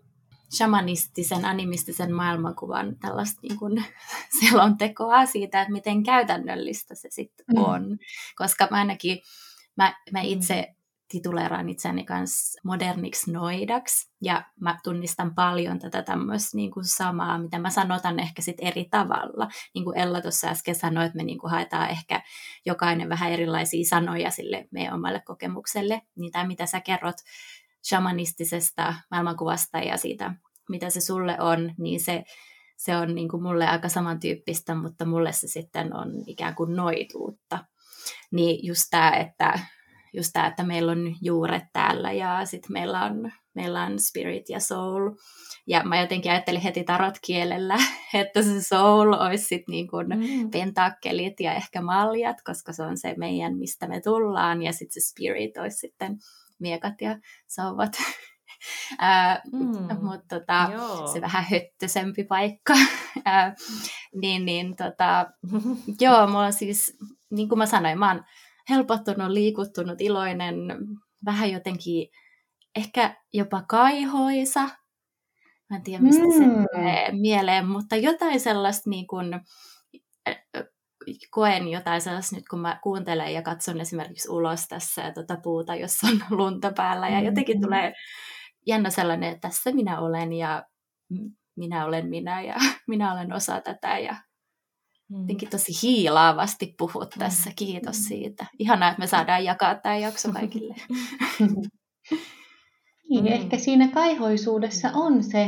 shamanistisen, animistisen maailmankuvan tällaista niin kun, selontekoa siitä, että miten käytännöllistä se sitten mm. on. Koska mä ainakin, mä, mä itse tituleeraan itseäni kanssa moderniksi noidaksi, ja mä tunnistan paljon tätä tämmöistä niin kuin samaa, mitä mä sanotan ehkä sitten eri tavalla. Niin kuin Ella tuossa äsken sanoi, että me niin kuin haetaan ehkä jokainen vähän erilaisia sanoja sille meidän omalle kokemukselle, niin tämä mitä sä kerrot shamanistisesta maailmankuvasta ja siitä, mitä se sulle on, niin se, se on niin kuin mulle aika samantyyppistä, mutta mulle se sitten on ikään kuin noituutta. Niin just tämä, että just tämä, että meillä on juuret täällä ja sitten meillä on, meillä on spirit ja soul. Ja mä jotenkin ajattelin heti tarot kielellä, että se soul olisi sitten niin kuin mm. pentakkelit ja ehkä maljat, koska se on se meidän, mistä me tullaan. Ja sitten se spirit olisi sitten miekat ja sauvat. Mm, mutta tota, se vähän höttösempi paikka. Uh, niin, niin tota, joo, mulla siis, niin kuin mä sanoin, mä oon helpottunut, liikuttunut, iloinen, vähän jotenkin ehkä jopa kaihoisa. Mä en tiedä, mistä mm. se tulee mieleen, mutta jotain sellaista niin kuin, koen jotain sellaista nyt, kun mä kuuntelen ja katson esimerkiksi ulos tässä ja tuota puuta, jossa on lunta päällä. Ja jotenkin mm. tulee jännä sellainen, että tässä minä olen ja minä olen minä ja minä olen osa tätä. Ja. Jotenkin tosi hiilaavasti puhut tässä. Kiitos siitä. Ihanaa, että me saadaan jakaa tämä jakso kaikille. niin, ehkä siinä kaihoisuudessa on se,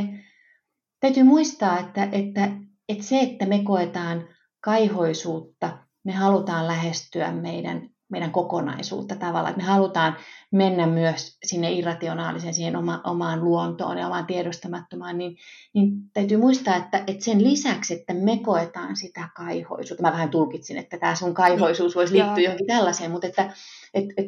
täytyy muistaa, että, että, että se, että me koetaan kaihoisuutta, me halutaan lähestyä meidän, meidän kokonaisuutta tavallaan. Että me halutaan mennä myös sinne irrationaaliseen, siihen oma, omaan luontoon ja omaan tiedostamattomaan, niin, niin täytyy muistaa, että, että sen lisäksi, että me koetaan sitä kaihoisuutta, mä vähän tulkitsin, että tämä sun kaihoisuus voisi liittyä Joo. johonkin tällaiseen, mutta että et, et,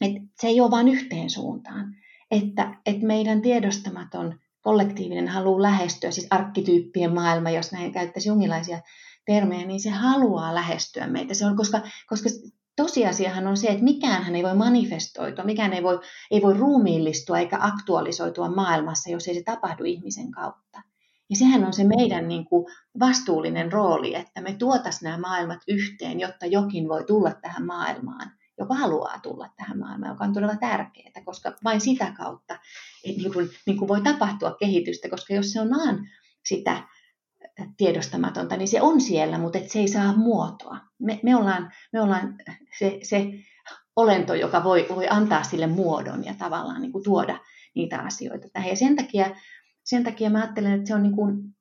et se ei ole vain yhteen suuntaan. Että, että meidän tiedostamaton kollektiivinen halu lähestyä, siis arkkityyppien maailma, jos näin käyttäisi jungilaisia termejä, niin se haluaa lähestyä meitä. Se on, koska, koska tosiasiahan on se, että mikään ei voi manifestoitua, mikään ei voi, ei voi ruumiillistua eikä aktualisoitua maailmassa, jos ei se tapahdu ihmisen kautta. Ja sehän on se meidän niin kuin, vastuullinen rooli, että me tuotas nämä maailmat yhteen, jotta jokin voi tulla tähän maailmaan, joka haluaa tulla tähän maailmaan, joka on todella tärkeää, koska vain sitä kautta niin kuin, niin kuin voi tapahtua kehitystä, koska jos se on vaan sitä tiedostamatonta, niin se on siellä, mutta et se ei saa muotoa. Me, me ollaan, me ollaan se, se olento, joka voi, voi antaa sille muodon ja tavallaan niin kuin tuoda niitä asioita tähän. Ja sen takia, sen takia mä ajattelen, että se on niin kuin,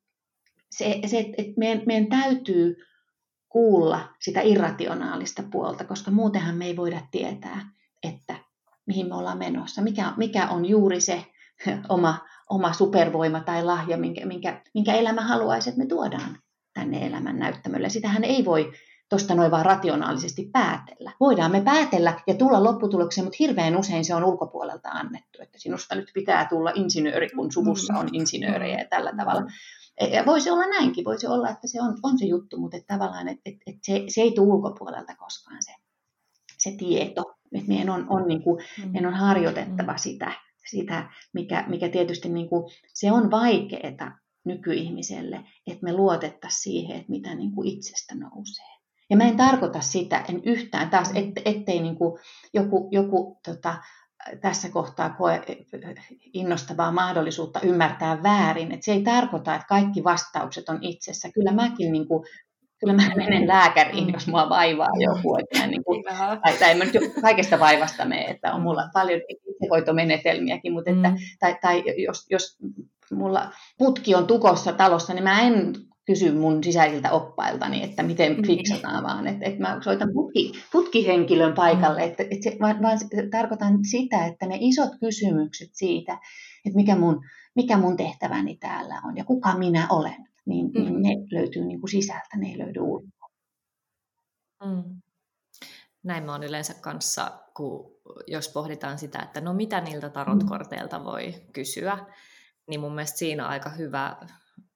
se, se että meidän, meidän täytyy kuulla sitä irrationaalista puolta, koska muutenhan me ei voida tietää, että mihin me ollaan menossa, mikä, mikä on juuri se oma, oma supervoima tai lahja, minkä, minkä, minkä elämä haluaisi, että me tuodaan tänne elämän näyttämölle. Sitähän ei voi tuosta noin vaan rationaalisesti päätellä. Voidaan me päätellä ja tulla lopputulokseen, mutta hirveän usein se on ulkopuolelta annettu, että sinusta nyt pitää tulla insinööri, kun suvussa on insinöörejä ja tällä tavalla. Ja voisi olla näinkin, voisi olla, että se on, on se juttu, mutta että tavallaan että, että, että se, se ei tule ulkopuolelta koskaan se, se tieto. Että meidän on, on, niin kuin, meidän on harjoitettava sitä sitä, mikä, mikä tietysti niin kuin, se on vaikeaa nykyihmiselle, että me luotettaisiin siihen, että mitä niin kuin itsestä nousee. Ja mä en tarkoita sitä, en yhtään taas, et, ettei niin kuin joku, joku tota, tässä kohtaa koe innostavaa mahdollisuutta ymmärtää väärin. Et se ei tarkoita, että kaikki vastaukset on itsessä. Kyllä mäkin niin kuin kyllä mä menen lääkäriin, jos mua vaivaa joku. Että niin kuin, tai, tai en mä nyt kaikesta vaivasta mene, että on mulla paljon itsehoitomenetelmiäkin, mutta että, mm. tai, tai jos, jos mulla putki on tukossa talossa, niin mä en kysy mun sisäisiltä oppailtani, että miten niin. fiksataan, vaan että, että mä soitan putki, putkihenkilön paikalle, että, että se, vaan, vaan tarkoitan sitä, että ne isot kysymykset siitä, että mikä mun, mikä mun tehtäväni täällä on ja kuka minä olen, niin, mm. niin ne löytyy niin kuin sisältä, ne ei löydy ulkoa. Mm. Näin mä oon yleensä kanssa, kun jos pohditaan sitä, että no mitä niiltä tarotkorteilta voi kysyä, niin mun mielestä siinä aika hyvä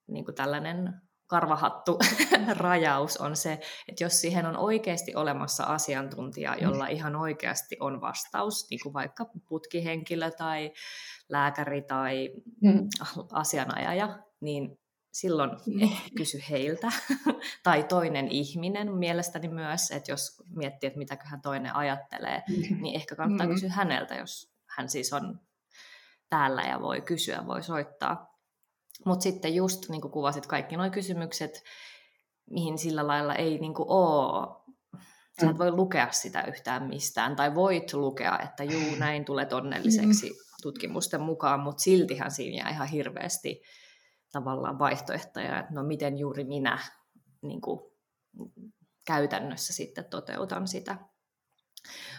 niin kuin tällainen karvahattu rajaus on se, että jos siihen on oikeasti olemassa asiantuntija, mm. jolla ihan oikeasti on vastaus, niin kuin vaikka putkihenkilö tai lääkäri tai mm. asianajaja, niin silloin eh, kysy heiltä. tai toinen ihminen mielestäni myös, että jos miettii, että mitäköhän toinen ajattelee, mm. niin ehkä kannattaa mm. kysyä häneltä, jos hän siis on täällä ja voi kysyä, voi soittaa. Mutta sitten just niin kuin kuvasit kaikki nuo kysymykset, mihin sillä lailla ei niin kuin ole Sä et mm. voi lukea sitä yhtään mistään, tai voit lukea, että juu, näin tulet onnelliseksi tutkimusten mukaan, mutta siltihän siinä jää ihan hirveästi tavallaan vaihtoehtoja, että no miten juuri minä niin kuin, käytännössä sitten toteutan sitä.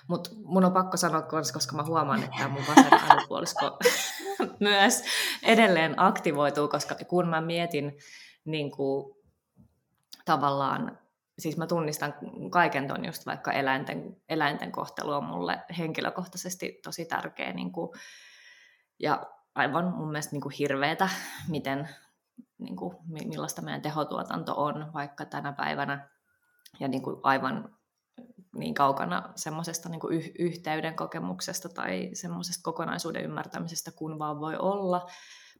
Mutta mun on pakko sanoa, koska mä huomaan, että mun vasen aivopuolisko myös edelleen aktivoituu, koska kun mä mietin niin kuin, tavallaan, siis mä tunnistan kaiken ton just vaikka eläinten, eläinten kohtelu on mulle henkilökohtaisesti tosi tärkeä niin kuin, ja aivan mun mielestä niin kuin hirveetä, miten, niin kuin, millaista meidän tehotuotanto on vaikka tänä päivänä. Ja niin kuin aivan niin kaukana semmoisesta niin yh- yhteyden kokemuksesta tai semmoisesta kokonaisuuden ymmärtämisestä kuin vaan voi olla,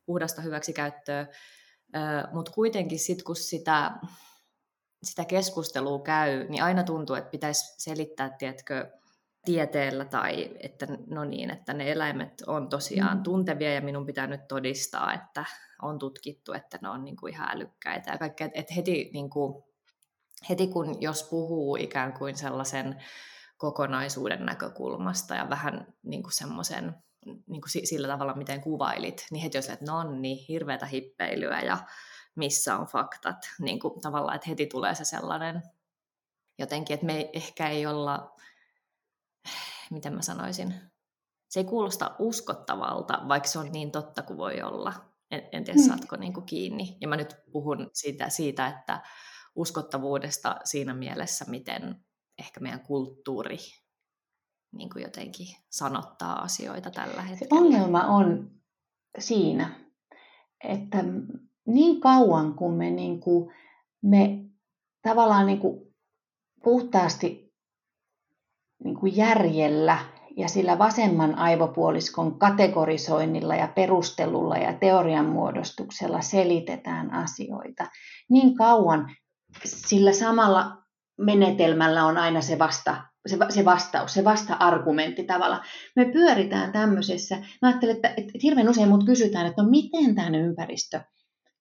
puhdasta hyväksikäyttöä, mutta kuitenkin sitten kun sitä, sitä keskustelua käy, niin aina tuntuu, että pitäisi selittää, tiedätkö, tieteellä tai että no niin, että ne eläimet on tosiaan mm. tuntevia ja minun pitää nyt todistaa, että on tutkittu, että ne on niin kuin ihan älykkäitä ja kaikkea. Että heti, niin kuin, heti kun jos puhuu ikään kuin sellaisen kokonaisuuden näkökulmasta ja vähän niin kuin semmoisen niin kuin sillä tavalla, miten kuvailit, niin heti jos että no niin, hirveätä hippeilyä ja missä on faktat, niin kuin tavallaan, että heti tulee se sellainen jotenkin, että me ehkä ei olla miten mä sanoisin, se ei kuulosta uskottavalta, vaikka se on niin totta kuin voi olla. En, en tiedä, mm. saatko niin kuin kiinni. Ja mä nyt puhun siitä, siitä, että uskottavuudesta siinä mielessä, miten ehkä meidän kulttuuri niin kuin jotenkin sanottaa asioita tällä hetkellä. Se ongelma on siinä, että niin kauan kun me, niin kuin, me tavallaan niin kuin puhtaasti niin kuin järjellä ja sillä vasemman aivopuoliskon kategorisoinnilla ja perustelulla ja teorian muodostuksella selitetään asioita. Niin kauan sillä samalla menetelmällä on aina se, vasta, se, vastaus, se vasta-argumentti tavalla. Me pyöritään tämmöisessä. Mä ajattelen, että, että hirveän usein mut kysytään, että no miten tämä ympäristö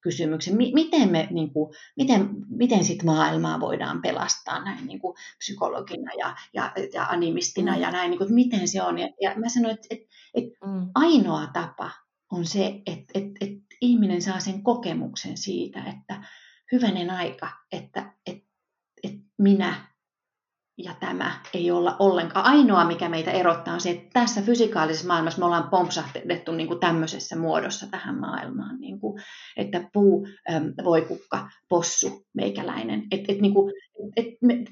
kysymyksen, miten, me, niin kuin, miten, miten sit maailmaa voidaan pelastaa näin niin kuin psykologina ja, ja, ja animistina mm. ja näin, niin kuin, miten se on. Ja, ja mä sanoin, että, että, että mm. ainoa tapa on se, että, että, että ihminen saa sen kokemuksen siitä, että hyvänen aika, että, että, että minä ja tämä ei olla ollenkaan. Ainoa, mikä meitä erottaa, on se, että tässä fysikaalisessa maailmassa me ollaan pompsahdettu niin kuin tämmöisessä muodossa tähän maailmaan. Niin kuin, että puu, äm, voikukka, possu, meikäläinen. Et, et, niin kuin,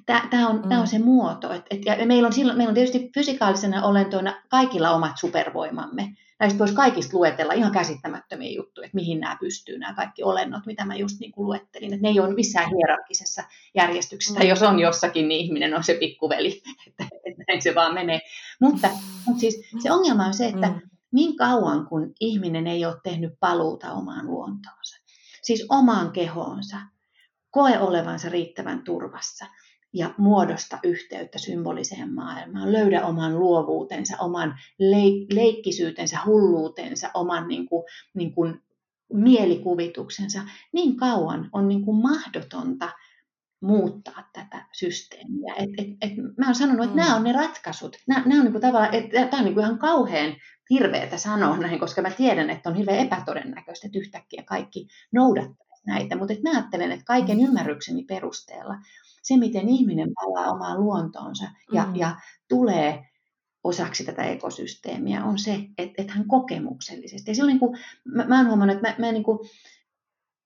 Tämä on, mm. on se muoto. Et, et, ja meillä, on silloin, meillä on tietysti fysikaalisena olentoina kaikilla omat supervoimamme näistä voisi kaikista luetella ihan käsittämättömiä juttuja, että mihin nämä pystyy, nämä kaikki olennot, mitä mä just niin kuin luettelin. Että ne ei ole missään hierarkisessa järjestyksessä. Mm. Jos on jossakin, niin ihminen on se pikkuveli, että, että näin se vaan menee. Mutta, mutta siis se ongelma on se, että mm. niin kauan kun ihminen ei ole tehnyt paluuta omaan luontoonsa, siis omaan kehoonsa, koe olevansa riittävän turvassa – ja muodosta yhteyttä symboliseen maailmaan. Löydä oman luovuutensa, oman leik- leikkisyytensä, hulluutensa, oman niin kuin, niin kuin mielikuvituksensa. Niin kauan on niin kuin mahdotonta muuttaa tätä systeemiä. Et, et, et, mä oon sanonut, että mm. nämä on ne ratkaisut. Nämä, nämä on niin kuin tavallaan, että tämä on niin kuin ihan kauhean hirveätä sanoa näin, koska mä tiedän, että on hirveän epätodennäköistä, että yhtäkkiä kaikki noudattaa näitä. Mutta mä ajattelen, että kaiken mm. ymmärrykseni perusteella se, miten ihminen palaa omaan luontoonsa ja, mm. ja tulee osaksi tätä ekosysteemiä, on se, että, että hän kokemuksellisesti. Ja silloin, kun mä, mä oon huomannut, että mä, mä niin kuin,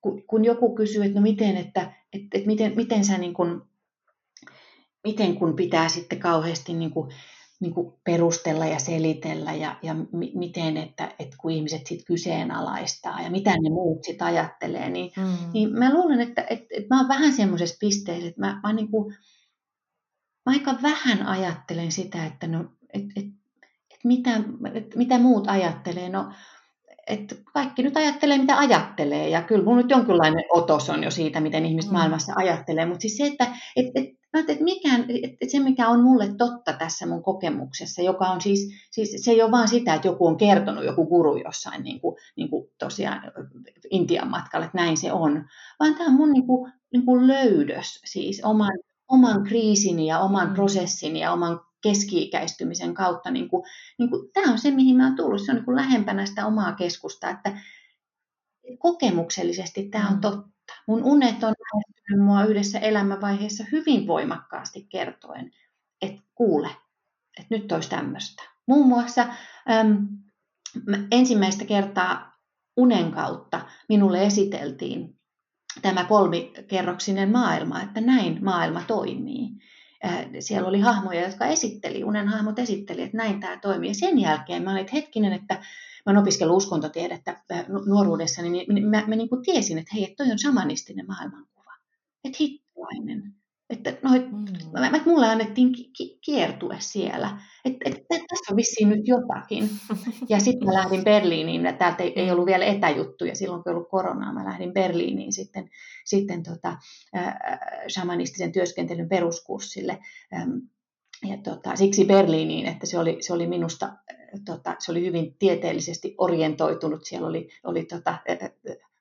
kun, kun joku kysyy, että no miten, että, että, että miten, miten sä niin kuin, miten kun pitää sitten kauheasti niin kuin niin kuin perustella ja selitellä ja, ja m- miten, että kun ihmiset sitten kyseenalaistaa ja mitä ne muut sitten ajattelee, niin, mm. niin mä luulen, että, että, että mä oon vähän semmoisessa pisteessä, että mä, mä, niin kuin, mä aika vähän ajattelen sitä, että, no, että, että, että, mitä, että mitä muut ajattelee. No, että kaikki nyt ajattelee, mitä ajattelee, ja kyllä mun nyt jonkinlainen otos on jo siitä, miten ihmiset mm. maailmassa ajattelee, mutta siis se, että et, et, Mä että mikään, että se, mikä on mulle totta tässä mun kokemuksessa, joka on siis, siis se ei ole vaan sitä, että joku on kertonut, joku guru jossain niin kuin, niin kuin tosiaan Intian matkalla, että näin se on, vaan tämä on mun niin kuin, niin kuin löydös, siis oman, oman kriisini ja oman mm. prosessini ja oman keski-ikäistymisen kautta. Niin kuin, niin kuin, tämä on se, mihin mä oon tullut. Se on niin kuin lähempänä sitä omaa keskusta, että kokemuksellisesti tämä on mm. totta. Mun unet on lähestynyt mua yhdessä elämänvaiheessa hyvin voimakkaasti kertoen, että kuule, että nyt olisi tämmöistä. Muun muassa äm, ensimmäistä kertaa unen kautta minulle esiteltiin tämä kolmikerroksinen maailma, että näin maailma toimii. Äh, siellä oli hahmoja, jotka esitteli, unen hahmot esitteli, että näin tämä toimii. Ja sen jälkeen mä olin, että hetkinen, että mä oon opiskellut uskontotiedettä äh, nuoruudessa, niin mä, mä niin kuin tiesin, että hei, että toi on samanistinen maailmankuva. Että hittilainen. Että noit, mm. mä, mä, mulle annettiin ki- ki- kiertue siellä. Että et, et, tässä on vissiin nyt jotakin. Ja sitten mä lähdin Berliiniin. Ja täältä ei, ei ollut vielä etäjuttuja silloin, kun ei ollut koronaa. Mä lähdin Berliiniin sitten, sitten tota, äh, shamanistisen työskentelyn peruskurssille. Ähm, ja tota, siksi Berliiniin, että se oli, se oli minusta tota, se oli hyvin tieteellisesti orientoitunut. Siellä oli, oli tota,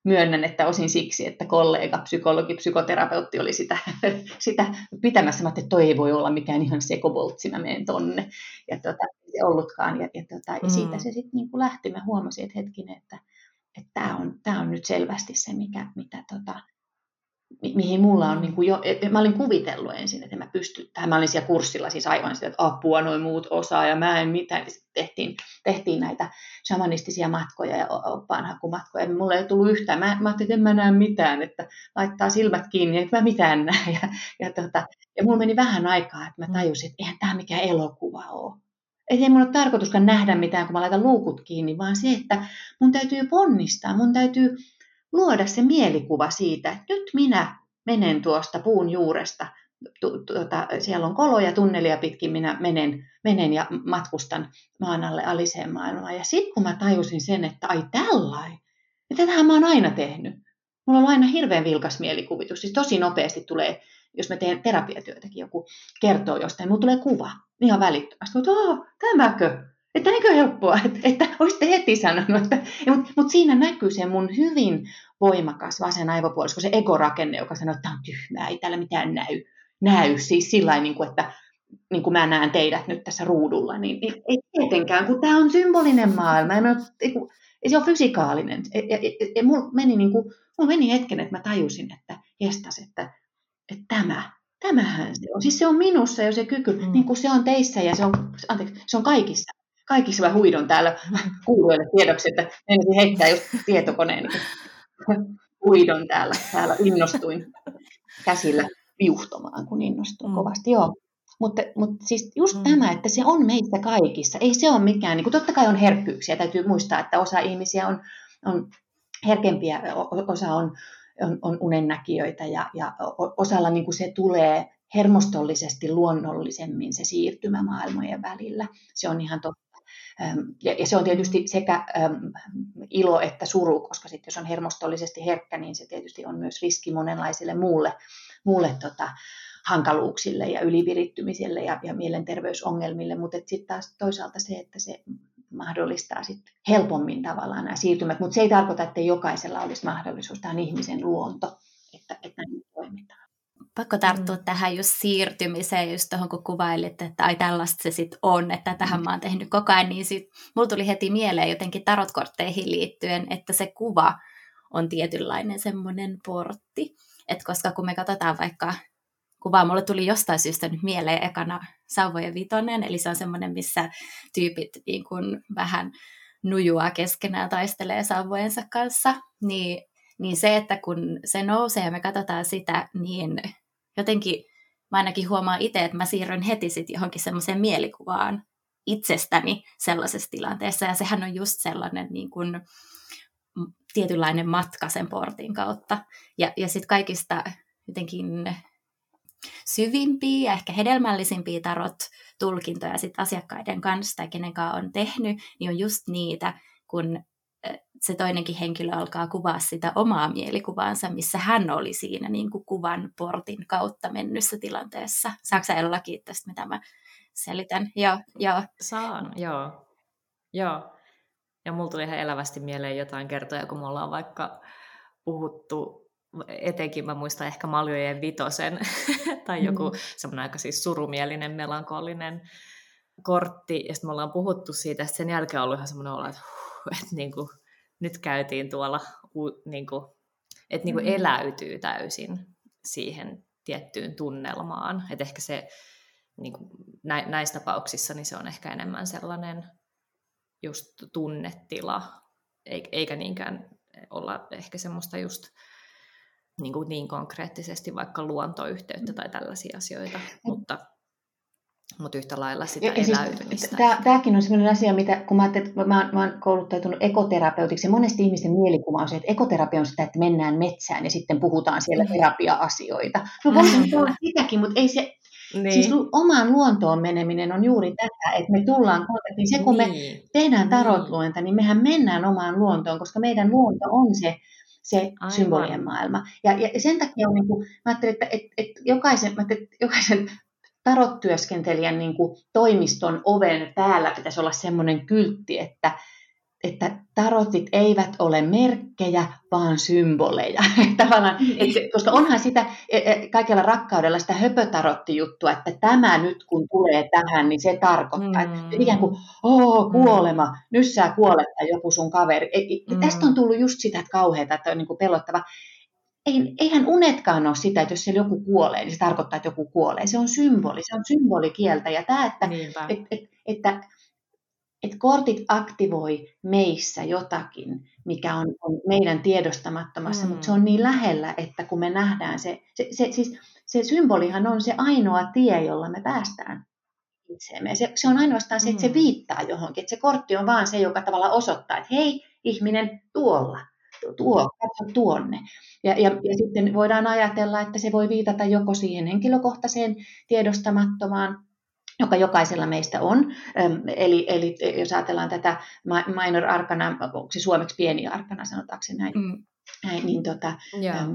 myönnän, että osin siksi, että kollega, psykologi, psykoterapeutti oli sitä, sitä pitämässä. Mä että toi ei voi olla mikään ihan sekoboltsi, mä menen tonne. Ja tota, ei ollutkaan. Ja, ja, tota, mm. siitä se sitten niin lähti. Mä huomasin, että hetkinen, että tämä on, tää on nyt selvästi se, mikä, mitä tota, mi- mihin mulla on niin kuin jo, et mä olin kuvitellut ensin, että mä pystyn tähän. Mä olin siellä kurssilla siis aivan sitä, että apua noin muut osaa ja mä en mitään. Tehtiin, tehtiin näitä shamanistisia matkoja ja oppaanhakumatkoja. Mulla ei tullut yhtään. Mä, mä ajattelin, että en mä näe mitään, että laittaa silmät kiinni, että mä mitään näe. Ja, ja, tota, ja mulla meni vähän aikaa, että mä tajusin, että eihän tämä mikään elokuva ole. Että ei mun ole tarkoituskaan nähdä mitään, kun mä laitan luukut kiinni, vaan se, että mun täytyy ponnistaa, mun täytyy luoda se mielikuva siitä, että nyt minä menen tuosta puun juuresta, tuota, siellä on koloja tunnelia pitkin, minä menen, menen ja matkustan maan alle aliseen maailmaan. Ja sitten kun mä tajusin sen, että ai tällainen, ja tätähän mä oon aina tehnyt. Mulla on aina hirveän vilkas mielikuvitus. Siis tosi nopeasti tulee, jos mä teen terapiatyötäkin, joku kertoo jostain, mulla tulee kuva ihan välittömästi. Mutta tämäkö? Että näinkö helppoa, että, että olisitte heti sanonut. Että, mutta, mutta siinä näkyy se mun hyvin voimakas vasen aivopuolisko, se egorakenne, joka sanoo, että tämä on tyhmää, ei täällä mitään näy. Näy siis sillä niin kuin, että niin kuin mä näen teidät nyt tässä ruudulla, niin, niin ei tietenkään, kun tämä on symbolinen maailma, ei, ole, ei, ei se ole fysikaalinen. Ja, ja, ja, ja mulla, meni niin kuin, mulla meni hetken, että mä tajusin, että jestas, että, että tämä, tämähän se on. Siis se on minussa jo se kyky, mm. niin kuin se on teissä ja se on, anteeksi, se on kaikissa kaikissa mä huidon täällä kuuluille tiedoksi, että menisin heittää just tietokoneen niin huidon täällä, täällä innostuin käsillä viuhtomaan, kun innostuin mm. kovasti. Joo. Mutta, mutta siis just mm. tämä, että se on meistä kaikissa. Ei se ole mikään, niin kuin totta kai on herkkyyksiä. Täytyy muistaa, että osa ihmisiä on, on herkempiä, osa on, on, on unennäkijöitä ja, ja osalla niin kuin se tulee hermostollisesti luonnollisemmin se siirtymä maailmojen välillä. Se on ihan totta. Ja, se on tietysti sekä ilo että suru, koska sitten jos on hermostollisesti herkkä, niin se tietysti on myös riski monenlaisille muulle, muulle tota, hankaluuksille ja ylivirittymiselle ja, ja mielenterveysongelmille, mutta sitten taas toisaalta se, että se mahdollistaa sit helpommin tavallaan nämä siirtymät, mutta se ei tarkoita, että jokaisella olisi mahdollisuus, tämä on ihmisen luonto, että, että näin toimitaan pakko tarttua mm. tähän just siirtymiseen, just tuohon kun kuvailit, että ai tällaista se sitten on, että tähän mm. mä oon tehnyt koko ajan, niin sit mulla tuli heti mieleen jotenkin tarotkortteihin liittyen, että se kuva on tietynlainen semmoinen portti, että koska kun me katsotaan vaikka kuvaa, mulle tuli jostain syystä nyt mieleen ekana Sauvojen vitonen, eli se on semmoinen, missä tyypit niin kun vähän nujua keskenään taistelee sauvojensa kanssa, niin, niin se, että kun se nousee ja me katsotaan sitä, niin jotenkin mä ainakin huomaan itse, että mä siirryn heti sitten johonkin semmoiseen mielikuvaan itsestäni sellaisessa tilanteessa. Ja sehän on just sellainen niin kuin, tietynlainen matka sen portin kautta. Ja, ja sitten kaikista jotenkin syvimpiä ja ehkä hedelmällisimpiä tarot-tulkintoja sit asiakkaiden kanssa tai kenen on tehnyt, niin on just niitä, kun se toinenkin henkilö alkaa kuvaa sitä omaa mielikuvaansa, missä hän oli siinä niin kuin kuvan portin kautta mennyssä tilanteessa. Saatko Ella kiittää tästä, mitä mä selitän? Joo, joo. Saan, joo. Joo. Ja mulla tuli ihan elävästi mieleen jotain kertoja, kun me ollaan vaikka puhuttu, etenkin mä muistan ehkä Maljojen vitosen, tai joku mm. semmoinen aika siis surumielinen, melankolinen kortti, ja sitten me ollaan puhuttu siitä, että sen jälkeen on ollut ihan semmoinen olo, että, huh, että niin kuin, nyt käytiin tuolla, niin kuin, että niin kuin mm. eläytyy täysin siihen tiettyyn tunnelmaan. Että ehkä se niin kuin näissä tapauksissa niin se on ehkä enemmän sellainen just tunnetila, eikä niinkään olla ehkä semmoista just niin, kuin niin konkreettisesti vaikka luontoyhteyttä tai tällaisia asioita, mutta mutta yhtä lailla sitä ja, eläytymistä. Siis, tämäkin on sellainen asia, mitä kun mä, että mä, mä oon kouluttautunut ekoterapeutiksi, ja monesti ihmisten mielikuva on se, että ekoterapia on sitä, että mennään metsään ja sitten puhutaan siellä mm. terapia-asioita. No voisi mm. olla sitäkin, mutta ei se, niin. Siis omaan luontoon meneminen on juuri tätä, että me tullaan kontaktiin. Se, kun niin. me tehdään tarotluenta, niin mehän mennään omaan luontoon, koska meidän luonto on se, se Aivan. symbolien maailma. Ja, ja sen takia on, niin kuin, mä ajattelin, että, että, että jokaisen, mä että jokaisen tarottyöskentelijän niin kuin toimiston oven päällä pitäisi olla semmoinen kyltti, että, että tarotit eivät ole merkkejä, vaan symboleja. Tavallaan, että, koska onhan sitä e, e, kaikella rakkaudella sitä höpötarottijuttua, että tämä nyt kun tulee tähän, niin se tarkoittaa, mm. että ikään kuin, oo, kuolema, mm. nyt sä kuolet tai joku sun kaveri. E, mm. Tästä on tullut just sitä että kauheata, että on niin kuin pelottava eihän unetkaan ole sitä, että jos siellä joku kuolee, niin se tarkoittaa, että joku kuolee. Se on symboli, se on symbolikieltä. Ja tämä, että, et, et, että, että kortit aktivoi meissä jotakin, mikä on, on meidän tiedostamattomassa, mm. mutta se on niin lähellä, että kun me nähdään se, se, se, siis, se symbolihan on se ainoa tie, jolla me päästään itseemme. Se, se on ainoastaan se, että se mm. viittaa johonkin, että se kortti on vaan se, joka tavalla osoittaa, että hei, ihminen tuolla tuo, katso tuonne. Ja, ja, ja sitten voidaan ajatella, että se voi viitata joko siihen henkilökohtaiseen tiedostamattomaan, joka jokaisella meistä on. Eli, eli jos ajatellaan tätä minor arkana, onko se suomeksi pieni arkana, sanotaanko se näin, mm. näin niin, tota, yeah.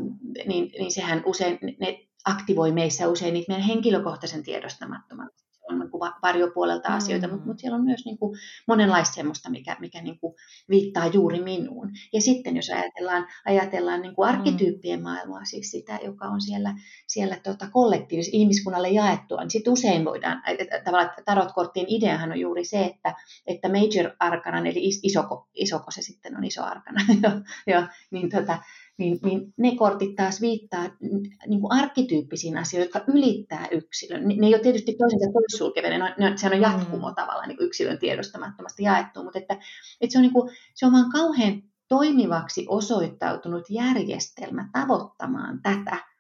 niin, niin sehän usein, ne aktivoi meissä usein niitä meidän henkilökohtaisen tiedostamattoman on niin kuin varjopuolelta mm. asioita, mutta, mutta siellä on myös niin kuin monenlaista sellaista, mikä, mikä niin kuin viittaa juuri minuun. Ja sitten jos ajatellaan, ajatellaan niin kuin mm. arkkityyppien maailmaa, siis sitä, joka on siellä, siellä tota kollektiivis ihmiskunnalle jaettua, niin sitten usein voidaan, tavallaan tarotkorttien ideahan on juuri se, että, että major arkanan, eli isoko, isoko se sitten on iso arkana, jo, jo, niin tota, niin, niin ne kortit taas viittaa niin kuin arkkityyppisiin asioihin, jotka ylittää yksilön. Ne, ne ei ole tietysti toisensa toissulkevia, ne on, sehän on jatkumo mm. tavallaan niin yksilön tiedostamattomasti jaettu, mutta että, että se, on niin kuin, se on vaan kauhean toimivaksi osoittautunut järjestelmä tavoittamaan tätä,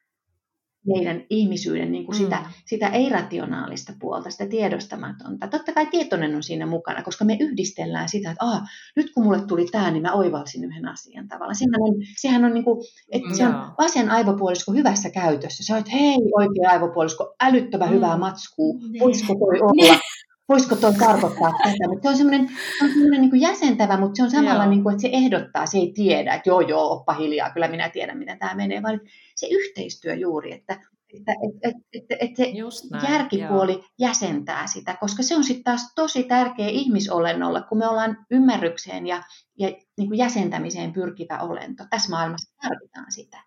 meidän ihmisyyden niin kuin sitä, mm. sitä ei-rationaalista puolta, sitä tiedostamatonta. Totta kai tietoinen on siinä mukana, koska me yhdistellään sitä, että ah, nyt kun mulle tuli tämä, niin mä oivalsin yhden asian tavalla. Sehän on, sehän on, niin kuin, että se on vasen aivopuolisko hyvässä käytössä. Sä oot, hei oikea aivopuolisko, älyttömän mm. hyvää matskua, niin. voisiko toi olla? Voisiko tuo tarkoittaa tätä, mutta se on semmoinen, on semmoinen niin jäsentävä, mutta se on samalla, niin kuin, että se ehdottaa, se ei tiedä, että joo joo, oppa hiljaa, kyllä minä tiedän, miten tämä menee, vaan se yhteistyö juuri, että, että, että, että, että se näin, järkipuoli joo. jäsentää sitä, koska se on sitten taas tosi tärkeä ihmisolennolla, kun me ollaan ymmärrykseen ja, ja niin kuin jäsentämiseen pyrkivä olento. Tässä maailmassa tarvitaan sitä.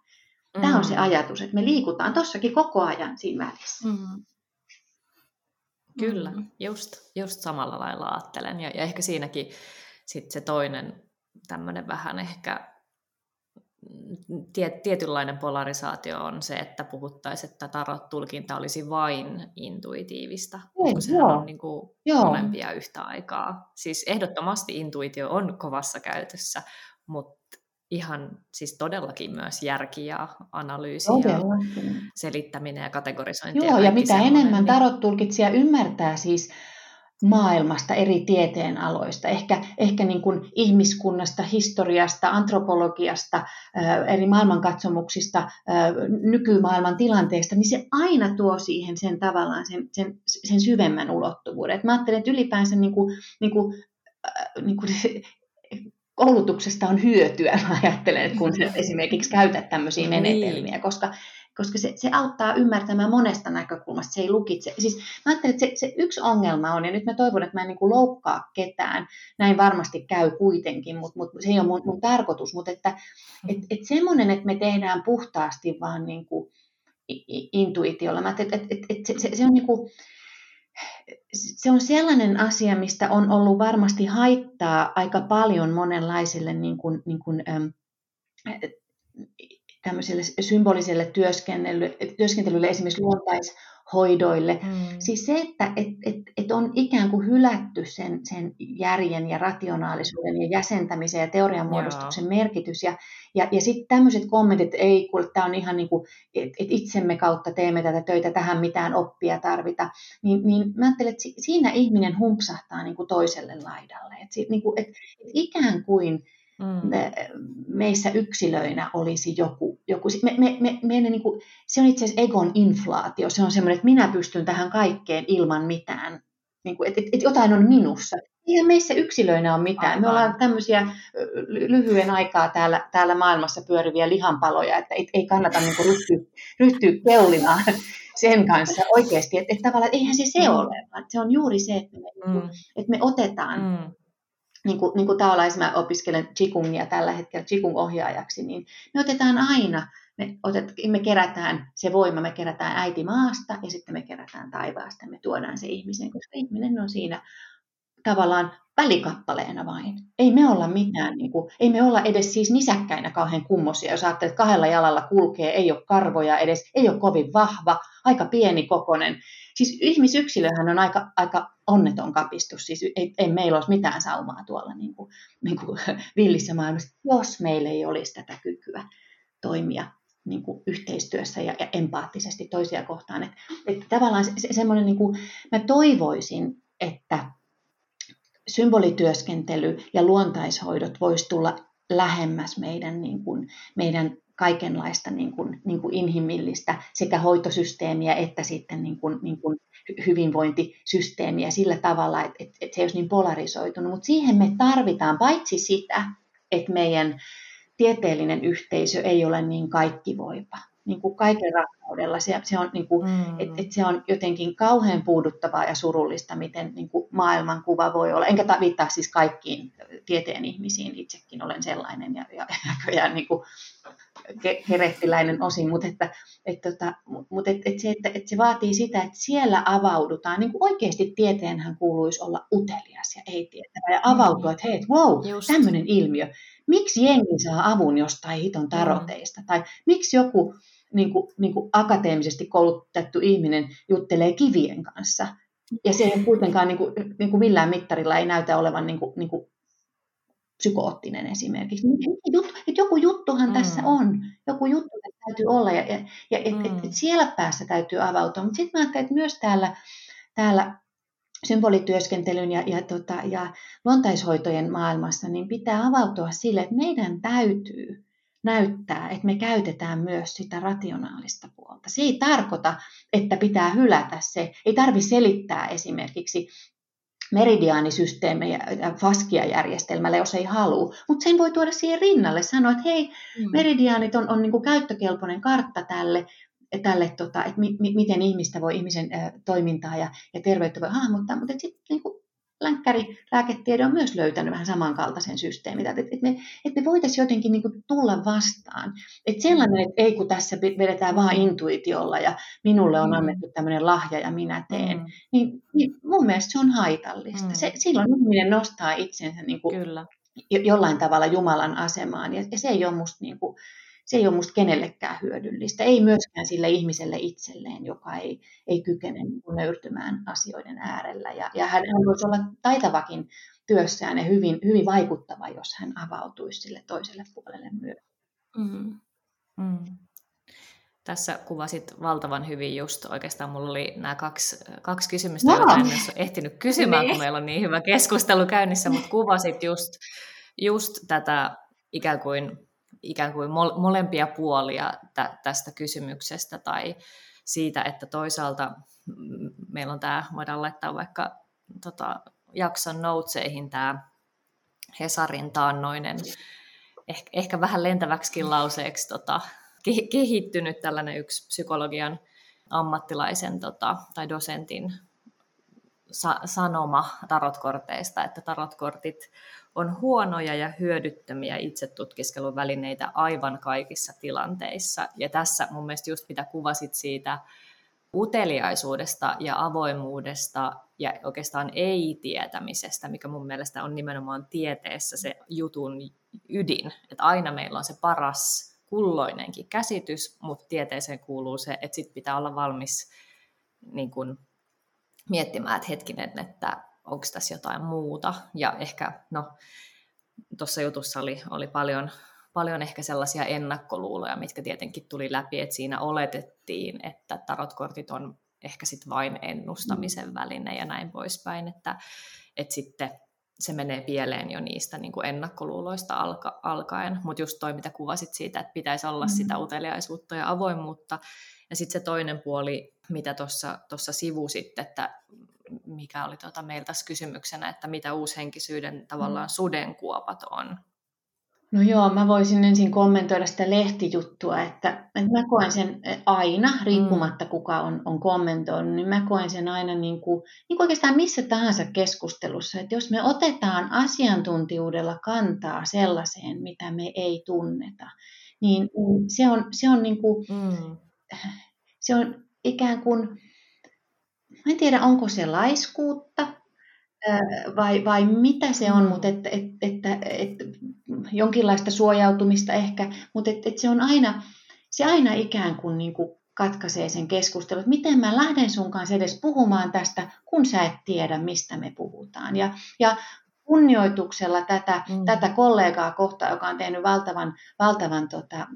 Tämä on se mm. ajatus, että me liikutaan tuossakin koko ajan siinä välissä. Mm. Kyllä, mm. just, just samalla lailla ajattelen. Ja, ja ehkä siinäkin sit se toinen tämmöinen vähän ehkä tiet, tietynlainen polarisaatio on se, että puhuttaisiin, että tarot-tulkinta olisi vain intuitiivista, Ei, koska sehän on niin kuin molempia yhtä aikaa. Siis ehdottomasti intuitio on kovassa käytössä, mutta ihan siis todellakin myös järki ja analyysi ja selittäminen ja kategorisointi. Joo, ja, ja mitä enemmän niin... tarot-tulkitsija ymmärtää siis maailmasta, eri tieteenaloista, ehkä, ehkä niin kuin ihmiskunnasta, historiasta, antropologiasta, eri maailmankatsomuksista, nykymaailman tilanteesta, niin se aina tuo siihen sen tavallaan sen, sen, sen syvemmän ulottuvuuden. Et mä ajattelen, että ylipäänsä niin kuin, niin kuin, niin kuin koulutuksesta on hyötyä, mä ajattelen, että kun esimerkiksi käytät tämmöisiä niin. menetelmiä, koska, koska se, se auttaa ymmärtämään monesta näkökulmasta, se ei lukitse. Siis mä ajattelen, että se, se yksi ongelma on, ja nyt mä toivon, että mä en niin kuin loukkaa ketään, näin varmasti käy kuitenkin, mutta, mutta se ei ole mun, mun tarkoitus, mutta että et, et semmoinen, että me tehdään puhtaasti vaan niin kuin intuitiolla, mä että et, et, et se, se, se on niin kuin, se on sellainen asia, mistä on ollut varmasti haittaa aika paljon monenlaiselle niin kuin, niin kuin, symboliselle työskentelylle, työskentelylle esimerkiksi luontais, hoidoille. Mm. Siis se, että et, et, et on ikään kuin hylätty sen, sen järjen ja rationaalisuuden ja jäsentämisen ja teorian muodostuksen Joo. merkitys. Ja, ja, ja sitten tämmöiset kommentit, että ei, kuule, tämä on ihan niin kuin, että et itsemme kautta teemme tätä töitä, tähän mitään oppia tarvita. Niin, niin mä ajattelen, että siinä ihminen humpsahtaa niin kuin toiselle laidalle. Että niin kuin, et, et ikään kuin Mm. Me, meissä yksilöinä olisi joku, joku me, me, me, me niin kuin, se on itse asiassa egon inflaatio, se on semmoinen, että minä pystyn tähän kaikkeen ilman mitään, niin kuin, että, että, että jotain on minussa. Eihän meissä yksilöinä ole mitään. Aivan. Me ollaan tämmöisiä lyhyen aikaa täällä, täällä maailmassa pyöriviä lihanpaloja, että ei, ei kannata niin kuin ryhtyä, ryhtyä keulimaan sen kanssa oikeasti. Että, että tavallaan eihän se se mm. ole, vaan se on juuri se, että me, mm. että me otetaan mm niin kuin, niin kuin taolaisi mä opiskelen Chikungia tällä hetkellä Chikung-ohjaajaksi, niin me otetaan aina, me, otet, me kerätään se voima, me kerätään äiti maasta ja sitten me kerätään taivaasta me tuodaan se ihmisen, koska ihminen on siinä tavallaan välikappaleena vain. Ei me olla mitään, niin kuin, ei me olla edes siis nisäkkäinä kauhean kummosia. Jos ajattelet, että kahdella jalalla kulkee, ei ole karvoja edes, ei ole kovin vahva, aika pieni kokonen. Siis ihmisyksilöhän on aika, aika onneton kapistus, siis ei, ei meillä olisi mitään saumaa tuolla niin kuin, niin kuin villissä maailmassa, jos meillä ei olisi tätä kykyä toimia niin kuin yhteistyössä ja, ja empaattisesti toisia kohtaan. Että, että tavallaan se, se, semmoinen, niin kuin, mä toivoisin, että symbolityöskentely ja luontaishoidot voisi tulla lähemmäs meidän, niin kuin, meidän kaikenlaista niin kuin, niin kuin inhimillistä sekä hoitosysteemiä että sitten niin kuin, niin kuin hyvinvointisysteemiä sillä tavalla, että, että, että se olisi niin polarisoitunut. Mutta siihen me tarvitaan paitsi sitä, että meidän tieteellinen yhteisö ei ole niin kaikkivoipa, niin kuin kaiken rakkaudella. Se, se, on, niin kuin, mm. et, et se on jotenkin kauhean puuduttavaa ja surullista, miten niin kuin maailmankuva voi olla. Enkä viittaa siis kaikkiin tieteen ihmisiin, itsekin olen sellainen ja, ja, ja niin kuin herehtiläinen osin, mutta, että, et, tota, mutta et, et se, että, et se vaatii sitä, että siellä avaudutaan. Niin kuin oikeasti tieteenhän kuuluisi olla utelias ja ei tietävä ja avautua, että hei, wow, tämmöinen ilmiö. Miksi jengi saa avun jostain hiton taroteista? Tai miksi joku niin kuin, niin kuin akateemisesti koulutettu ihminen juttelee kivien kanssa? Ja se ei kuitenkaan niin kuin, niin kuin millään mittarilla ei näytä olevan niin kuin, niin kuin psykoottinen esimerkiksi. Jut, että joku juttuhan mm. tässä on, joku juttu täytyy olla ja, ja, ja et, mm. et, et siellä päässä täytyy avautua. Mutta sitten mä ajattelen, että myös täällä, täällä symbolityöskentelyn ja, ja, tota, ja luontaishoitojen maailmassa, niin pitää avautua sille, että meidän täytyy näyttää, että me käytetään myös sitä rationaalista puolta. Se ei tarkoita, että pitää hylätä se. Ei tarvitse selittää esimerkiksi meridiaanisysteemejä ja FASKIA-järjestelmällä, jos ei halua. Mutta sen voi tuoda siihen rinnalle, sanoa, että hei, mm. meridiaanit on, on niin kuin käyttökelpoinen kartta tälle, tälle tota, että mi, mi, miten ihmistä voi, ihmisen ä, toimintaa ja, ja terveyttä voi hahmottaa, mutta sitten niin länkkäri lääketiede on myös löytänyt vähän samankaltaisen systeemin, että, että me, että me voitaisiin jotenkin niin kuin tulla vastaan. Että sellainen, että ei kun tässä vedetään vaan intuitiolla ja minulle on mm. annettu tämmöinen lahja ja minä teen, mm. niin, niin mun mielestä se on haitallista. Mm. Se, silloin ihminen nostaa itsensä niin kuin Kyllä. jollain tavalla Jumalan asemaan ja, ja se ei ole musta niin kuin, se ei ole musta kenellekään hyödyllistä. Ei myöskään sille ihmiselle itselleen, joka ei, ei kykene niin nöyrtymään asioiden äärellä. Ja, ja hän voisi olla taitavakin työssään ja hyvin, hyvin vaikuttava, jos hän avautuisi sille toiselle puolelle myös. Mm. Mm. Tässä kuvasit valtavan hyvin just, oikeastaan mulla oli nämä kaksi, kaksi kysymystä, no. joita en ole ehtinyt kysymään, niin. kun meillä on niin hyvä keskustelu käynnissä, mutta kuvasit just, just tätä ikään kuin ikään kuin molempia puolia tästä kysymyksestä tai siitä, että toisaalta meillä on tämä, voidaan laittaa vaikka tota, jakson noutseihin tämä Hesarin taannoinen, ehkä, ehkä vähän lentäväksikin lauseeksi tota, kehittynyt tällainen yksi psykologian ammattilaisen tota, tai dosentin sa- sanoma tarotkorteista, että tarotkortit on huonoja ja hyödyttömiä itsetutkiskelun välineitä aivan kaikissa tilanteissa. Ja tässä mun mielestä just mitä kuvasit siitä uteliaisuudesta ja avoimuudesta ja oikeastaan ei-tietämisestä, mikä mun mielestä on nimenomaan tieteessä se jutun ydin. Että aina meillä on se paras kulloinenkin käsitys, mutta tieteeseen kuuluu se, että sit pitää olla valmis niin kuin miettimään, että hetkinen, että onko tässä jotain muuta. Ja ehkä, no, tuossa jutussa oli, oli paljon, paljon ehkä sellaisia ennakkoluuloja, mitkä tietenkin tuli läpi, että siinä oletettiin, että tarotkortit on ehkä sitten vain ennustamisen väline ja näin poispäin, että, että sitten se menee pieleen jo niistä niin kuin ennakkoluuloista alka, alkaen, mutta just toi, mitä kuvasit siitä, että pitäisi olla mm-hmm. sitä uteliaisuutta ja avoimuutta, ja sitten se toinen puoli, mitä tuossa sivusit, että mikä oli tuota meiltä kysymyksenä, että mitä uushenkisyyden tavallaan mm. sudenkuopat on, No joo, mä voisin ensin kommentoida sitä lehtijuttua, että, että mä koen sen aina, riippumatta kuka on, on kommentoinut, niin mä koen sen aina niin kuin, niin kuin oikeastaan missä tahansa keskustelussa, että jos me otetaan asiantuntijuudella kantaa sellaiseen, mitä me ei tunneta, niin, niin se on, se on, niin kuin, mm. se on ikään kuin, mä en tiedä onko se laiskuutta, vai, vai mitä se on, mutta että, että, että, että jonkinlaista suojautumista ehkä, mutta että, että se on aina, se aina ikään kuin, niin kuin katkaisee sen keskustelun, että miten mä lähden sun kanssa edes puhumaan tästä, kun sä et tiedä, mistä me puhutaan. Ja, ja kunnioituksella tätä, mm. tätä kollegaa kohtaa, joka on tehnyt valtavan, valtavan tota,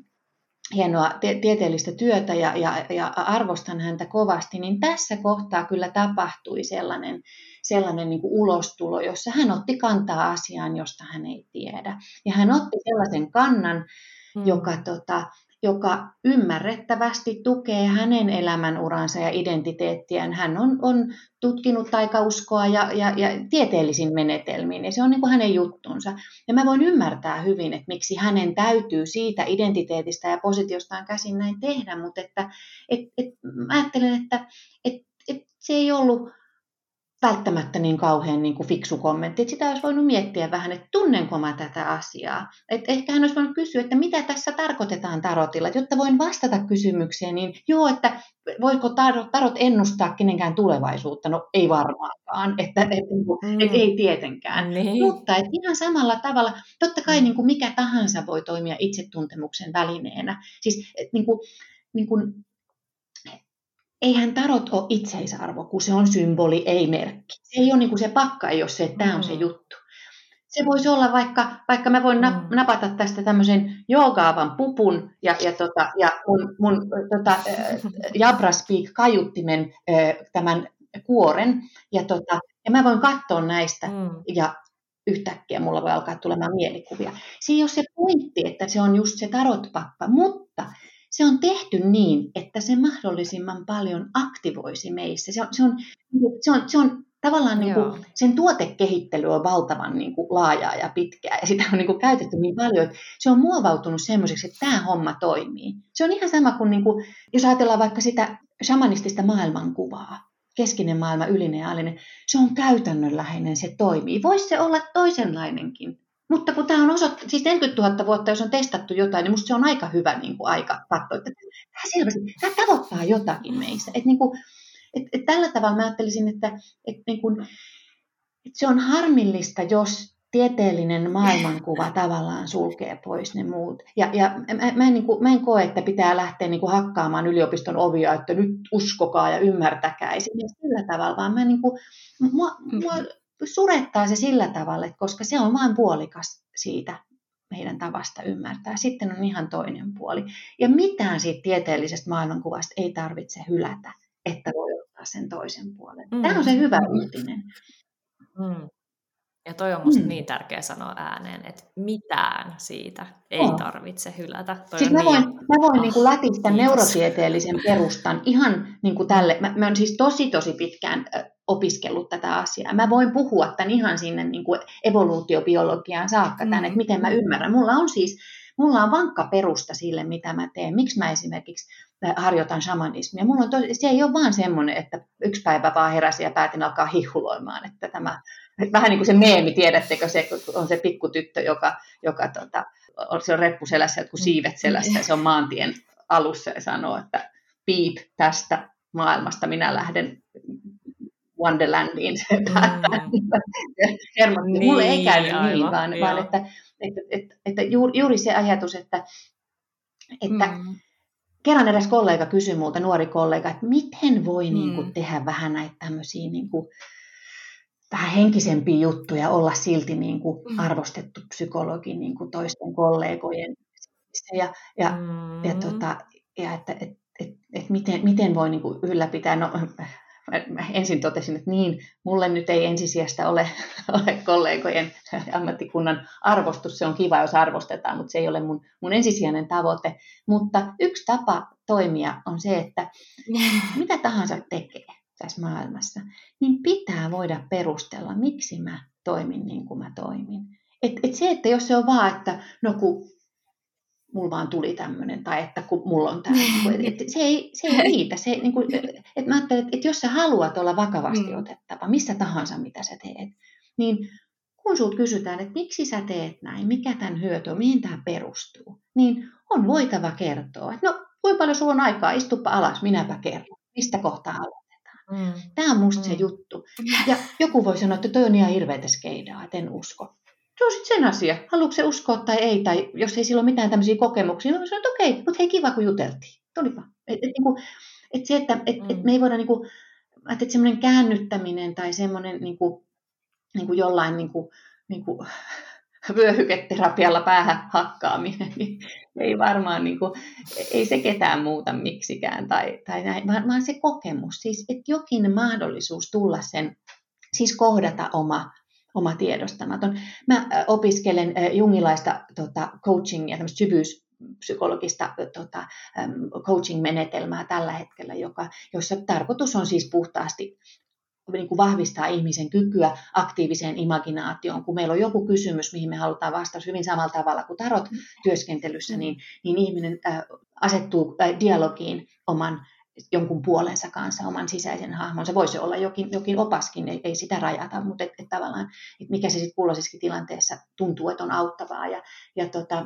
hienoa te- tieteellistä työtä ja, ja, ja arvostan häntä kovasti, niin tässä kohtaa kyllä tapahtui sellainen, sellainen niin kuin ulostulo, jossa hän otti kantaa asiaan, josta hän ei tiedä. Ja hän otti sellaisen kannan, mm. joka tota, joka ymmärrettävästi tukee hänen elämänuransa ja identiteettiään. Hän on, on tutkinut taikauskoa ja, ja, ja tieteellisin menetelmiin, ja se on niin kuin hänen juttunsa. Ja mä voin ymmärtää hyvin, että miksi hänen täytyy siitä identiteetistä ja positiostaan käsin näin tehdä, mutta että, et, et, mä ajattelen, että et, et se ei ollut välttämättä niin kauhean niin kuin fiksu kommentti. Että sitä olisi voinut miettiä vähän, että tunnenko mä tätä asiaa. Et ehkä hän olisi voinut kysyä, että mitä tässä tarkoitetaan tarotilla. Että jotta voin vastata kysymykseen, niin joo, että voiko tarot, tarot ennustaa kenenkään tulevaisuutta? No ei varmaankaan, että, että, että, mm. että ei tietenkään. Niin. Mutta että ihan samalla tavalla, totta kai niin kuin mikä tahansa voi toimia itsetuntemuksen välineenä. Siis niin kuin, niin kuin eihän tarot ole itseisarvo, kun se on symboli, ei merkki. Se ei ole niin kuin se pakka, ei ole se, että tämä on se mm. juttu. Se voisi olla vaikka, vaikka mä voin mm. napata tästä tämmöisen joogaavan pupun ja, ja, tota, ja mun, mun tota, Jabra Speak kaiuttimen tämän kuoren. Ja, tota, ja mä voin katsoa näistä mm. ja yhtäkkiä mulla voi alkaa tulemaan mielikuvia. Se ei ole se pointti, että se on just se tarotpappa, mutta se on tehty niin, että se mahdollisimman paljon aktivoisi meissä. Se on, se on, se on, se on tavallaan niin kuin, sen tuotekehittely on valtavan niin kuin, laajaa ja pitkää ja sitä on niin kuin, käytetty niin paljon, että se on muovautunut semmoiseksi, että tämä homma toimii. Se on ihan sama kuin, niin kuin jos ajatellaan vaikka sitä shamanistista maailmankuvaa, keskinen maailma, ylinen ja alinen, se on käytännönläheinen, se toimii. Voisi se olla toisenlainenkin. Mutta kun tämä on osoittu, siis 40 000 vuotta, jos on testattu jotain, niin minusta se on aika hyvä niin kuin aika katsoa, että tämä selvästi, tämä tavoittaa jotakin meissä. Että, niin kuin, että, että tällä tavalla mä ajattelisin, että, että, niin kuin, että se on harmillista, jos tieteellinen maailmankuva tavallaan sulkee pois ne muut. Ja, ja mä, mä, en, niin kuin, mä en koe, että pitää lähteä niin kuin hakkaamaan yliopiston ovia, että nyt uskokaa ja ymmärtäkää. Ei se sillä tavalla, vaan mä niin kuin, mua, mua surettaa se sillä tavalla, että koska se on vain puolikas siitä meidän tavasta ymmärtää. Sitten on ihan toinen puoli. Ja mitään siitä tieteellisestä maailmankuvasta ei tarvitse hylätä, että voi ottaa sen toisen puolen. Mm. Tämä on se hyvä uutinen. Mm. Ja toi on musta mm. niin tärkeä sanoa ääneen, että mitään siitä ei oh. tarvitse hylätä. Toi siis mä, voin, niin... mä voin niin kuin lätistä neurotieteellisen perustan ihan niin kuin tälle. Mä, mä oon siis tosi tosi pitkään opiskellut tätä asiaa. Mä voin puhua tämän ihan sinne niin kuin evoluutiobiologiaan saakka tämän, että miten mä ymmärrän. Mulla on siis mulla on vankka perusta sille, mitä mä teen. Miksi mä esimerkiksi harjoitan shamanismia. Mulla on tosi, se ei ole vaan semmoinen, että yksi päivä vaan heräsin ja päätin alkaa hihuloimaan, että tämä vähän niin kuin se meemi, tiedättekö, se on se pikkutyttö, joka, joka tota, on, se on reppuselässä, jotkut siivet selässä ja se on maantien alussa ja sanoo, että piip tästä maailmasta, minä lähden Wonderlandiin. Mm. niin, Mulle ei käynyt aivan, niin, vaan, vaan että, että, että, että juuri, juuri se ajatus, että, että mm kerran edes kollega kysyi multa, nuori kollega, että miten voi mm. niin kuin, tehdä vähän näitä tämmöisiä niin kuin, vähän henkisempiä juttuja, olla silti niin kuin, mm. arvostettu psykologi niin kuin toisten kollegojen. Ja, ja, mm. ja, tota, ja että et, et, et miten, miten voi niin kuin, ylläpitää. No, ensin totesin, että niin, mulle nyt ei ensisijasta ole, ole kollegojen ammattikunnan arvostus, se on kiva, jos arvostetaan, mutta se ei ole mun, mun ensisijainen tavoite. Mutta yksi tapa toimia on se, että mitä tahansa tekee tässä maailmassa, niin pitää voida perustella, miksi mä toimin niin kuin mä toimin. Et, et se, että jos se on vaan, että no kun mulla vaan tuli tämmöinen, tai että kun mulla on tämä. Niin se, ei, se ei riitä. Se, niin kuin, että mä ajattelen, että jos sä haluat olla vakavasti mm. otettava, missä tahansa mitä sä teet, niin kun sulta kysytään, että miksi sä teet näin, mikä tämän hyöty on, mihin tämä perustuu, niin on voitava kertoa, että no kuinka paljon sulla on aikaa, istupa alas, minäpä kerron, mistä kohtaa aloitetaan. Mm. Tämä on musta mm. se juttu. Ja joku voi sanoa, että toi on ihan hirveätä skeidaa, että en usko se on sitten sen asia. Haluatko se uskoa tai ei, tai jos ei sillä ole mitään tämmöisiä kokemuksia, niin sanoin, että okei, mutta hei kiva kun juteltiin. Tulipa. Et, et, niin et se, että et, mm. et me ei voida, niin kuin, että semmoinen käännyttäminen tai semmoinen niin kuin, niin kuin jollain niin kuin, niin kuin, vyöhyketerapialla päähän hakkaaminen, niin ei varmaan, niin kuin, ei se ketään muuta miksikään, tai, tai näin, vaan, vaan se kokemus, siis että jokin mahdollisuus tulla sen, siis kohdata oma oma tiedostamaton. Mä opiskelen jungilaista tota, coachingia, tämmöistä syvyyspsykologista tota, coaching-menetelmää tällä hetkellä, joka, jossa tarkoitus on siis puhtaasti niin kuin vahvistaa ihmisen kykyä aktiiviseen imaginaatioon. Kun meillä on joku kysymys, mihin me halutaan vastata hyvin samalla tavalla kuin tarot työskentelyssä, niin, niin ihminen äh, asettuu äh, dialogiin oman jonkun puolensa kanssa, oman sisäisen hahmon. Se voisi olla jokin, jokin opaskin, ei, ei sitä rajata, mutta et, et tavallaan, et mikä se sitten kulloisessakin tilanteessa tuntuu, että on auttavaa. Ja, ja tota,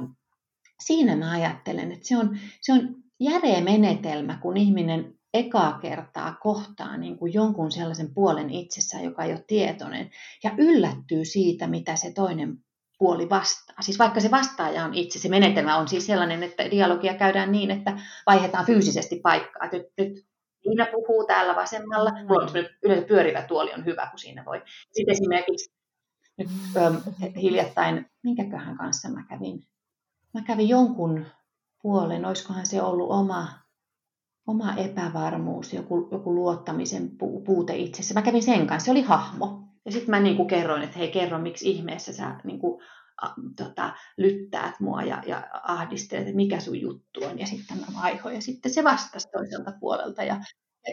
siinä mä ajattelen, että se on, se on järeä menetelmä, kun ihminen ekaa kertaa kohtaa niin kuin jonkun sellaisen puolen itsessään, joka ei ole tietoinen, ja yllättyy siitä, mitä se toinen puoli vastaa. Siis vaikka se vastaaja on itse, se menetelmä on siis sellainen, että dialogia käydään niin, että vaihdetaan fyysisesti paikkaa. Nyt, nyt Niina puhuu täällä vasemmalla, mm. mulla on yleensä pyörivä tuoli on hyvä, kun siinä voi. Sitten esimerkiksi nyt ähm, hiljattain, minkäköhän kanssa mä kävin? Mä kävin jonkun puolen, olisikohan se ollut oma, oma epävarmuus, joku, joku luottamisen puute itsessä. Mä kävin sen kanssa, se oli hahmo. Ja sitten mä niin kuin kerroin, että hei kerro, miksi ihmeessä sä niin kuin, a, tota, lyttäät mua ja, ja ahdistelet, että mikä sun juttu on. Ja sitten mä vaihoin ja sitten se vastasi toiselta puolelta. Ja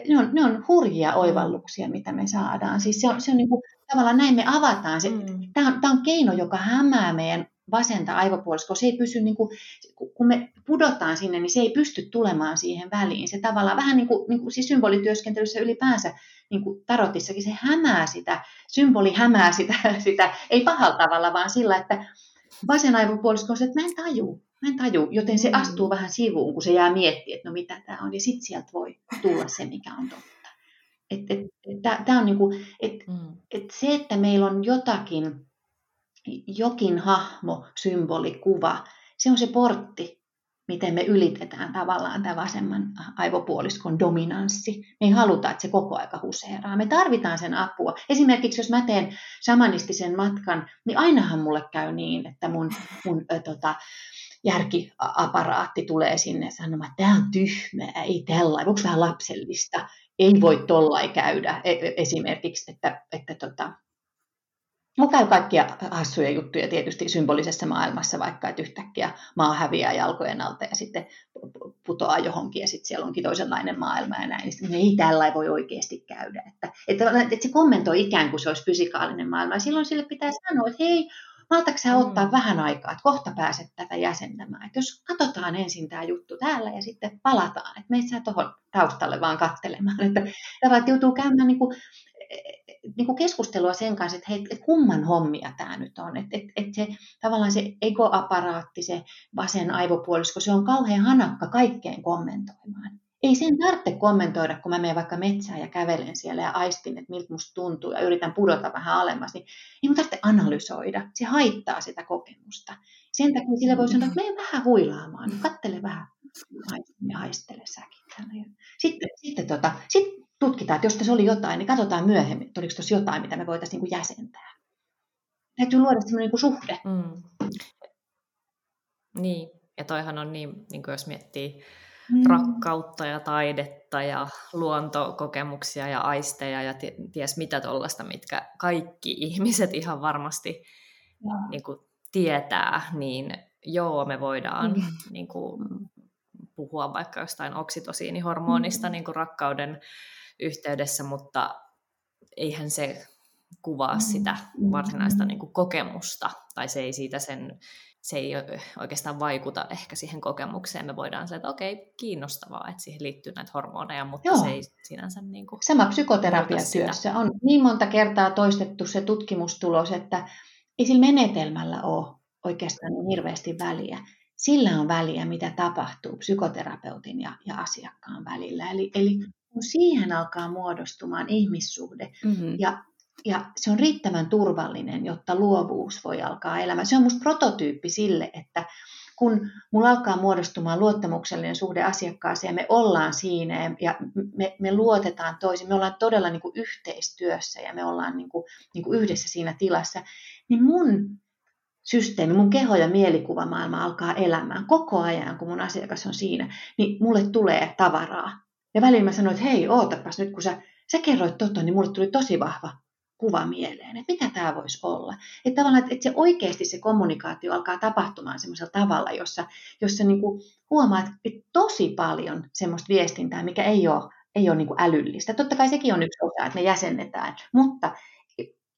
ne on, ne on hurjia oivalluksia, mitä me saadaan. Siis se on, se on niin kuin, tavallaan näin me avataan. Se, mm. Tämä on, tämä on keino, joka hämää meidän vasenta aivopuoliskoa. Se ei pysy, niin kuin, kun me pudotaan sinne, niin se ei pysty tulemaan siihen väliin. Se tavallaan vähän niin kuin, niin kuin siis symbolityöskentelyssä ylipäänsä, niin kuin tarotissakin, se hämää sitä, symboli hämää sitä, sitä ei pahalla tavalla, vaan sillä, että vasen aivopuolisko on se, että mä en taju, mä en taju, joten se mm. astuu vähän sivuun, kun se jää miettimään, että no mitä tämä on, ja sitten sieltä voi tulla se, mikä on totta. Et, et, et, Tämä on niinku, et, mm. et se, että meillä on jotakin, jokin hahmo, symboli, kuva, se on se portti, miten me ylitetään tavallaan tämä vasemman aivopuoliskon dominanssi. Me ei haluta, että se koko aika huseeraa. Me tarvitaan sen apua. Esimerkiksi jos mä teen samanistisen matkan, niin ainahan mulle käy niin, että mun, mun ö, tota, järkiaparaatti tulee sinne sanomaan, että tämä on tyhmää, ei tällä, onko vähän lapsellista, ei voi tollai käydä. E, e, esimerkiksi, että, että tota, Mulla käy kaikkia hassuja juttuja tietysti symbolisessa maailmassa, vaikka että yhtäkkiä maa häviää jalkojen alta ja sitten putoaa johonkin ja sitten siellä onkin toisenlainen maailma ja näin. Niin ei tällä voi oikeasti käydä. Että, että, että se kommentoi ikään kuin se olisi fysikaalinen maailma. Ja silloin sille pitää sanoa, että hei, maltatko sä ottaa mm. vähän aikaa, että kohta pääset tätä jäsentämään. Että jos katsotaan ensin tämä juttu täällä ja sitten palataan, että meitä sä tuohon taustalle vaan kattelemaan. Että, että joutuu käymään niin kuin, niin kuin keskustelua sen kanssa, että, hei, kumman hommia tämä nyt on. Että, että, että se tavallaan se egoaparaatti, se vasen aivopuolisko, se on kauhean hanakka kaikkeen kommentoimaan. ei sen tarvitse kommentoida, kun mä menen vaikka metsään ja kävelen siellä ja aistin, että miltä musta tuntuu ja yritän pudota vähän alemmas, niin ei mun tarvitse analysoida. Se haittaa sitä kokemusta. Sen takia sillä voi sanoa, että mene vähän huilaamaan, kattele vähän ja haistele säkin. Sitten, sitten, tota, sitten tutkitaan, että jos tässä oli jotain, niin katsotaan myöhemmin, että oliko tässä jotain, mitä me voitaisiin niin jäsentää. Täytyy luoda sellainen niin suhde. Mm. Niin, ja toihan on niin, niin kuin jos miettii mm. rakkautta ja taidetta ja luontokokemuksia ja aisteja ja ties mitä tuollaista, mitkä kaikki ihmiset ihan varmasti niin kuin, tietää, niin joo, me voidaan mm. niin kuin, puhua vaikka jostain oksitosiinihormonista mm. niin kuin rakkauden yhteydessä, mutta eihän se kuvaa mm. sitä varsinaista niin kuin, kokemusta, tai se ei siitä sen se ei oikeastaan vaikuta ehkä siihen kokemukseen. Me voidaan sanoa, että okei, kiinnostavaa, että siihen liittyy näitä hormoneja, mutta Joo. se ei sinänsä... Niin kuin Sama psykoterapiatyössä. On niin monta kertaa toistettu se tutkimustulos, että ei sillä menetelmällä ole oikeastaan niin hirveästi väliä. Sillä on väliä, mitä tapahtuu psykoterapeutin ja, ja asiakkaan välillä. Eli, eli kun siihen alkaa muodostumaan ihmissuhde mm-hmm. ja ja se on riittävän turvallinen, jotta luovuus voi alkaa elämään. Se on minusta prototyyppi sille, että kun mulla alkaa muodostumaan luottamuksellinen suhde asiakkaaseen ja me ollaan siinä ja me, me luotetaan toisiin, me ollaan todella niin kuin yhteistyössä ja me ollaan niin kuin, niin kuin yhdessä siinä tilassa, niin mun systeemi, mun keho- ja mielikuvamaailma alkaa elämään koko ajan, kun mun asiakas on siinä, niin mulle tulee tavaraa. Ja välillä mä sanoin, että hei, ootapas nyt, kun sä, sä kerroit tota, niin mulle tuli tosi vahva kuva mieleen, että mitä tämä voisi olla. Että tavallaan, että se oikeasti se kommunikaatio alkaa tapahtumaan semmoisella tavalla, jossa, jossa niin kuin huomaat että tosi paljon semmoista viestintää, mikä ei ole, ei ole niin kuin älyllistä. Totta kai sekin on yksi osa, että me jäsennetään, mutta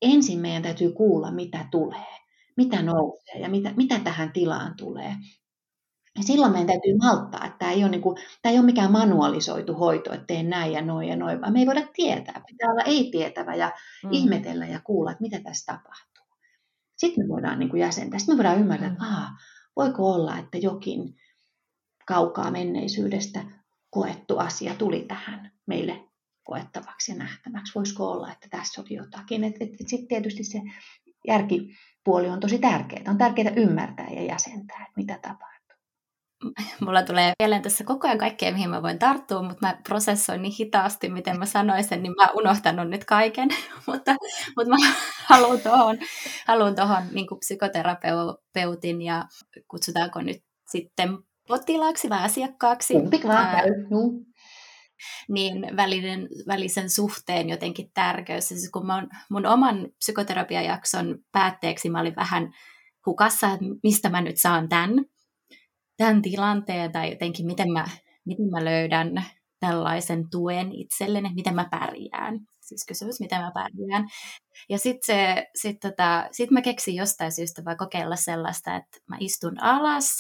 ensin meidän täytyy kuulla, mitä tulee, mitä nousee ja mitä, mitä tähän tilaan tulee. Ja silloin meidän täytyy malttaa, että tämä ei ole, niin kuin, tämä ei ole mikään manualisoitu hoito, että teen näin ja noin ja noin, vaan me ei voida tietää. Pitää olla ei-tietävä ja mm. ihmetellä ja kuulla, että mitä tässä tapahtuu. Sitten me voidaan niin kuin jäsentää. Sitten me voidaan ymmärtää, että mm. Aa, voiko olla, että jokin kaukaa menneisyydestä koettu asia tuli tähän meille koettavaksi ja nähtäväksi. Voisiko olla, että tässä oli jotakin. Et, et, et sitten tietysti se järkipuoli on tosi tärkeää. On tärkeää ymmärtää ja jäsentää, että mitä tapahtuu mulla tulee mieleen tässä koko ajan kaikkea, mihin mä voin tarttua, mutta mä prosessoin niin hitaasti, miten mä sanoin sen, niin mä unohtanut nyt kaiken. mutta, mutta mä haluan tuohon haluan tohon, niin psykoterapeutin ja kutsutaanko nyt sitten potilaaksi vai asiakkaaksi. Niin välinen, välisen suhteen jotenkin tärkeys. Siis kun mä mun oman psykoterapiajakson päätteeksi mä olin vähän hukassa, että mistä mä nyt saan tämän tämän tilanteen tai jotenkin miten mä, miten mä löydän tällaisen tuen itselleni, miten mä pärjään. Siis kysymys, miten mä pärjään. Ja sitten sit tota, sit mä keksin jostain syystä vai kokeilla sellaista, että mä istun alas,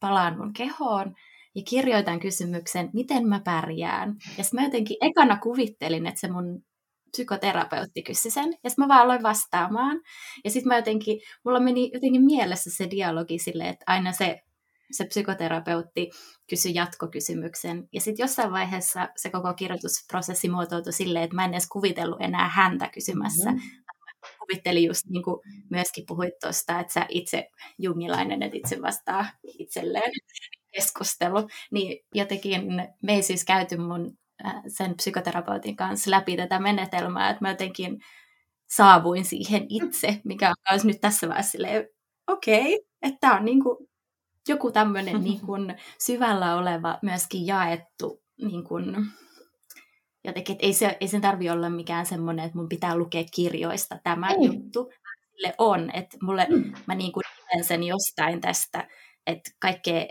palaan mun kehoon ja kirjoitan kysymyksen, miten mä pärjään. Ja sitten mä jotenkin ekana kuvittelin, että se mun psykoterapeutti kysyi sen, ja sitten mä vaan aloin vastaamaan. Ja sitten mä jotenkin, mulla meni jotenkin mielessä se dialogi silleen, että aina se se psykoterapeutti kysyi jatkokysymyksen. Ja sitten jossain vaiheessa se koko kirjoitusprosessi muotoutui silleen, että mä en edes kuvitellut enää häntä kysymässä. Mm-hmm. Kuvittelin just niin kuin myöskin puhuit tuosta, että sä itse jungilainen, että itse vastaa itselleen keskustelu. Niin jotenkin me ei siis käyty mun äh, sen psykoterapeutin kanssa läpi tätä menetelmää, että mä jotenkin saavuin siihen itse, mikä on myös nyt tässä vaiheessa silleen, okei, okay, että tämä on niin kuin joku tämmöinen niin kuin syvällä oleva myöskin jaettu niin kuin, jotenkin, että ei, se, ei sen tarvi olla mikään semmoinen, että mun pitää lukea kirjoista tämä ei. juttu. Sille on, että mulle, mm. mä niin kuin sen jostain tästä, että kaikkea,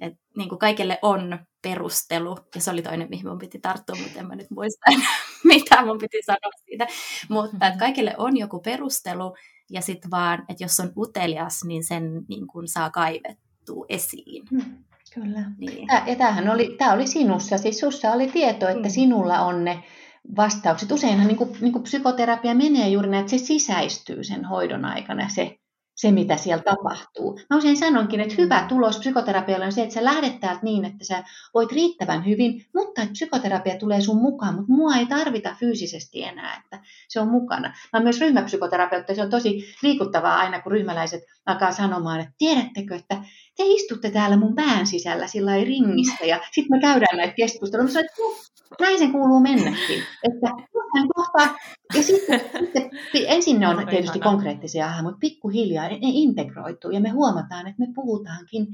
että niin kuin kaikelle on perustelu, ja se oli toinen, mihin mun piti tarttua, mutta en mä nyt muista, mitä mun piti sanoa siitä. Mutta että kaikille on joku perustelu, ja sitten vaan, että jos on utelias, niin sen niin kuin saa kaivettua nostuu esiin. Hmm, kyllä. Niin. Tämä, ja tämähän oli, tämä oli sinussa, siis sinussa oli tieto, että hmm. sinulla on ne vastaukset. Useinhan niin kuin, niin kuin psykoterapia menee juuri näin, että se sisäistyy sen hoidon aikana, se, se, mitä siellä tapahtuu. Mä usein sanonkin, että hyvä tulos psykoterapialle on se, että sä lähdet täältä niin, että sä voit riittävän hyvin, mutta että psykoterapia tulee sun mukaan, mutta mua ei tarvita fyysisesti enää, että se on mukana. Mä myös ryhmäpsykoterapeutti, se on tosi liikuttavaa aina, kun ryhmäläiset alkaa sanomaan, että tiedättekö, että te istutte täällä mun pään sisällä sillä ringissä ja sitten me käydään näitä keskusteluja. Mä sanoin, että näin sen kuuluu mennäkin. Että kohtaa, ja sitten, sitten ensin ne on tietysti konkreettisia mutta pikkuhiljaa ne, integroituu ja me huomataan, että me puhutaankin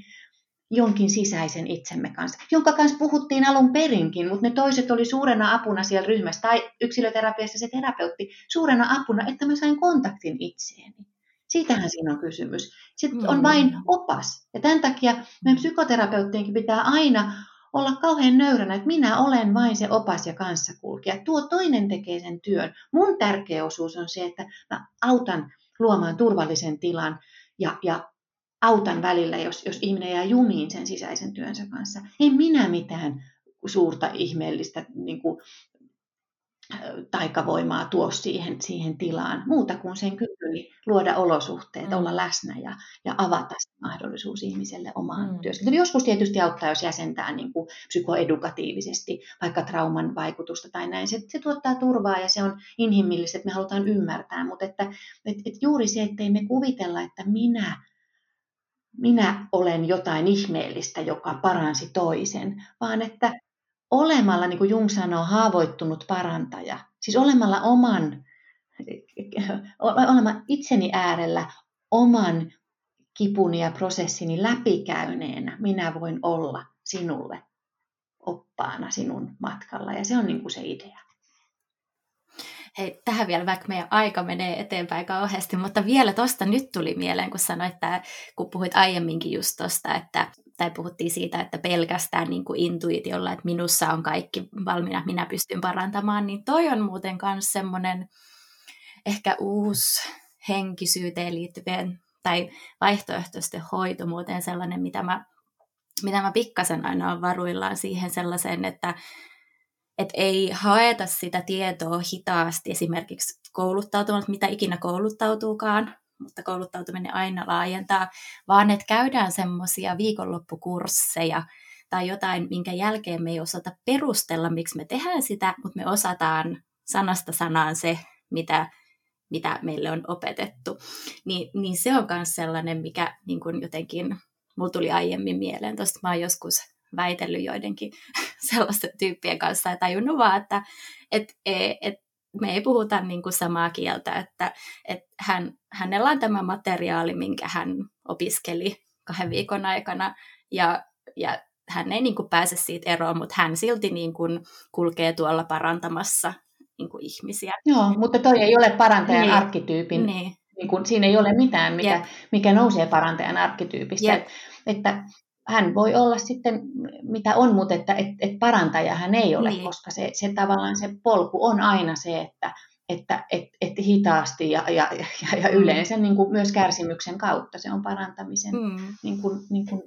jonkin sisäisen itsemme kanssa, jonka kanssa puhuttiin alun perinkin, mutta ne toiset oli suurena apuna siellä ryhmässä, tai yksilöterapiassa se terapeutti suurena apuna, että mä sain kontaktin itseeni. Siitähän siinä on kysymys. Sitten on vain opas. Ja tämän takia meidän psykoterapeuttienkin pitää aina olla kauhean nöyränä, että minä olen vain se opas ja kanssakulkija. Tuo toinen tekee sen työn. Mun tärkeä osuus on se, että mä autan luomaan turvallisen tilan ja, ja autan välillä, jos, jos ihminen jää jumiin sen sisäisen työnsä kanssa. En minä mitään suurta ihmeellistä niin kuin, taikavoimaa tuo siihen, siihen tilaan, muuta kuin sen kyky luoda olosuhteet, mm. olla läsnä ja, ja avata mahdollisuus ihmiselle omaan mm. työskentelyyn. Joskus tietysti auttaa, jos jäsentää niin kuin psykoedukatiivisesti vaikka trauman vaikutusta tai näin. Se, se tuottaa turvaa ja se on inhimillistä, että me halutaan ymmärtää, mutta että, et, et juuri se, ettei me kuvitella, että minä minä olen jotain ihmeellistä, joka paransi toisen, vaan että olemalla, niin kuin Jung sanoo, haavoittunut parantaja, siis olemalla oman, olemalla itseni äärellä oman kipuni ja prosessini läpikäyneenä, minä voin olla sinulle oppaana sinun matkalla. Ja se on niin kuin se idea. Hei, tähän vielä, vaikka meidän aika menee eteenpäin kauheasti, mutta vielä tuosta nyt tuli mieleen, kun sanoit, että kun puhuit aiemminkin just tuosta, että tai puhuttiin siitä, että pelkästään niin kuin intuitiolla, että minussa on kaikki valmiina, minä pystyn parantamaan, niin toi on muuten myös semmoinen ehkä uusi henkisyyteen liittyvien tai vaihtoehtoisten hoito muuten sellainen, mitä mä, mitä mä pikkasen aina on varuillaan siihen sellaiseen, että et ei haeta sitä tietoa hitaasti esimerkiksi kouluttautumalla, mitä ikinä kouluttautuukaan, mutta kouluttautuminen aina laajentaa, vaan että käydään semmoisia viikonloppukursseja tai jotain, minkä jälkeen me ei osata perustella, miksi me tehdään sitä, mutta me osataan sanasta sanaan se, mitä, mitä meille on opetettu. Ni, niin se on myös sellainen, mikä niin kun jotenkin, mulla tuli aiemmin mieleen, tuosta mä oon joskus väitellyt joidenkin sellaisten tyyppien kanssa ja tajunnut vaan, että et, e, et, me ei puhuta niin kuin samaa kieltä, että, että hän, hänellä on tämä materiaali, minkä hän opiskeli kahden viikon aikana, ja, ja hän ei niin kuin pääse siitä eroon, mutta hän silti niin kuin kulkee tuolla parantamassa niin kuin ihmisiä. Joo, mutta toi ei ole parantajan niin. arkkityypin, niin. Niin kuin, siinä ei ole mitään, mikä, mikä nousee parantajan arkkityypistä. Yep. Että hän voi olla sitten mitä on, mutta että et, et parantaja hän ei ole, niin. koska se, se tavallaan se polku on aina se, että että et, et hitaasti ja, ja, ja, ja mm. yleensä niin kuin myös kärsimyksen kautta se on parantamisen mm. niin kuin, niin kuin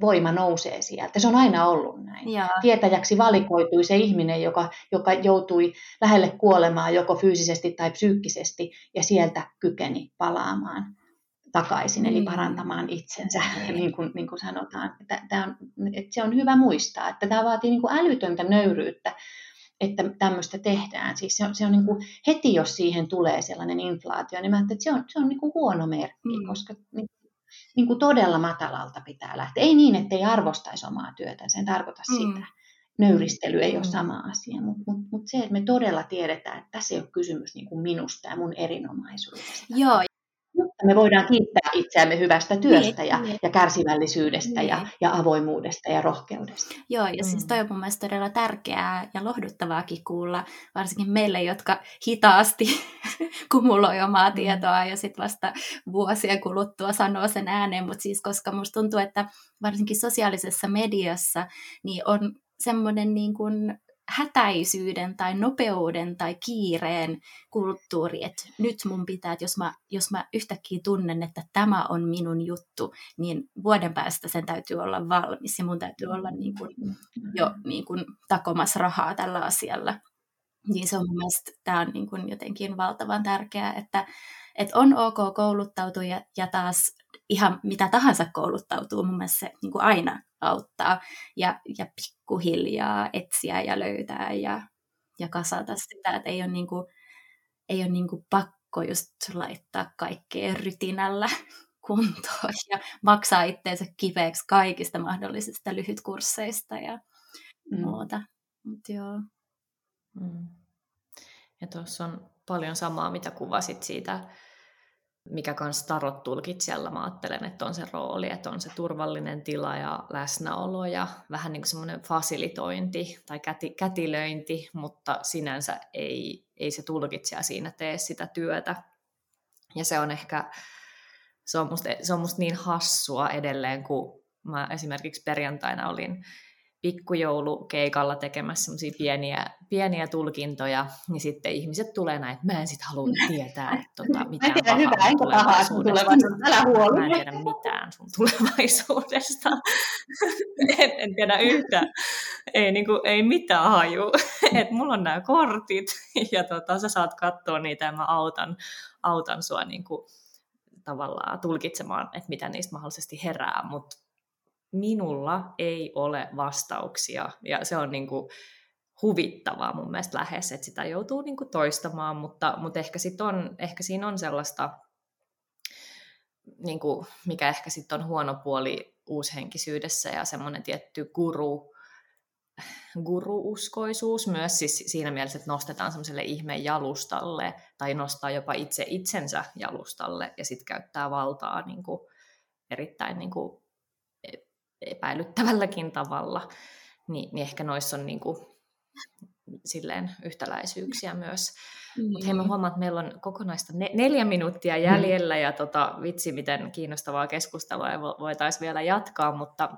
voima nousee sieltä. Se on aina ollut näin. Ja. Tietäjäksi valikoitui se ihminen, joka, joka joutui lähelle kuolemaan joko fyysisesti tai psyykkisesti ja sieltä kykeni palaamaan takaisin, eli mm. parantamaan itsensä, niin kuin, niin kuin sanotaan. Että, tämä on, että se on hyvä muistaa, että tämä vaatii niin kuin älytöntä nöyryyttä, että tämmöistä tehdään. Siis se on, se on niin kuin, heti, jos siihen tulee sellainen inflaatio, niin mä että se on, se on niin kuin huono merkki, mm. koska niin, niin kuin todella matalalta pitää lähteä. Ei niin, että ei arvostaisi omaa työtä, sen tarkoita mm. sitä. Nöyristely ei mm. ole sama asia, mutta mut, mut se, että me todella tiedetään, että tässä ei ole kysymys niin kuin minusta ja mun erinomaisuudesta. Joo, mutta me voidaan kiittää itseämme hyvästä työstä niin, ja, niin. ja kärsivällisyydestä niin. ja, ja avoimuudesta ja rohkeudesta. Joo, ja siis mm. toi on mun mielestä todella tärkeää ja lohduttavaakin kuulla, varsinkin meille, jotka hitaasti kumuloi omaa mm. tietoa ja sitten vasta vuosien kuluttua sanoo sen ääneen, mutta siis koska musta tuntuu, että varsinkin sosiaalisessa mediassa niin on semmoinen niin kuin hätäisyyden tai nopeuden tai kiireen kulttuuri, että nyt mun pitää, että jos mä, jos mä yhtäkkiä tunnen, että tämä on minun juttu, niin vuoden päästä sen täytyy olla valmis ja mun täytyy olla niin kuin jo niin kuin takomassa rahaa tällä asialla. Niin se on mun mielestä, tämä on niin kuin jotenkin valtavan tärkeää, että, että on ok kouluttautua ja, ja taas ihan mitä tahansa kouluttautuu, mun mielestä se niin kuin aina auttaa. Ja, ja pikkuhiljaa etsiä ja löytää ja, ja kasata sitä, että ei ole, niin kuin, ei ole niin kuin pakko just laittaa kaikkea rytinällä kuntoon ja maksaa itteensä kipeäksi kaikista mahdollisista lyhytkursseista ja mm. muuta. Mut joo. Mm. Ja tuossa on paljon samaa, mitä kuvasit siitä, mikä kans tarot tulkitsijalla mä ajattelen, että on se rooli, että on se turvallinen tila ja läsnäolo ja vähän niin kuin semmoinen fasilitointi tai käti, kätilöinti, mutta sinänsä ei, ei se tulkitsija siinä tee sitä työtä. Ja se on ehkä, se on musta, se on musta niin hassua edelleen, kun mä esimerkiksi perjantaina olin pikkujoulukeikalla tekemässä pieniä, pieniä tulkintoja, niin sitten ihmiset tulee näin, että mä en sitten halua tietää, että tota, mitään mä hyvää enkä pahaa sun tulevaisuudesta. Älä huoli. Mä en tiedä mitään sun tulevaisuudesta. en, en tiedä yhtään. Ei, niin kuin, ei mitään haju. Et mulla on nämä kortit ja tota, sä saat katsoa niitä ja mä autan, autan sua niin kuin, tavallaan tulkitsemaan, että mitä niistä mahdollisesti herää, mutta minulla ei ole vastauksia. Ja se on niin kuin huvittavaa mun mielestä lähes, että sitä joutuu niin kuin toistamaan, mutta, mutta ehkä, sit on, ehkä siinä on sellaista, niin kuin, mikä ehkä sitten on huono puoli uushenkisyydessä ja semmoinen tietty guru, guruuskoisuus myös siis siinä mielessä, että nostetaan semmoiselle ihmeen jalustalle tai nostaa jopa itse itsensä jalustalle ja sitten käyttää valtaa niin kuin, erittäin niin kuin, epäilyttävälläkin tavalla, niin, niin ehkä noissa on niin kuin, silleen yhtäläisyyksiä myös. Mm. Mutta hei, mä huomaan, että meillä on kokonaista ne- neljä minuuttia jäljellä, mm. ja tota, vitsi, miten kiinnostavaa keskustelua ja voitaisiin vielä jatkaa, mutta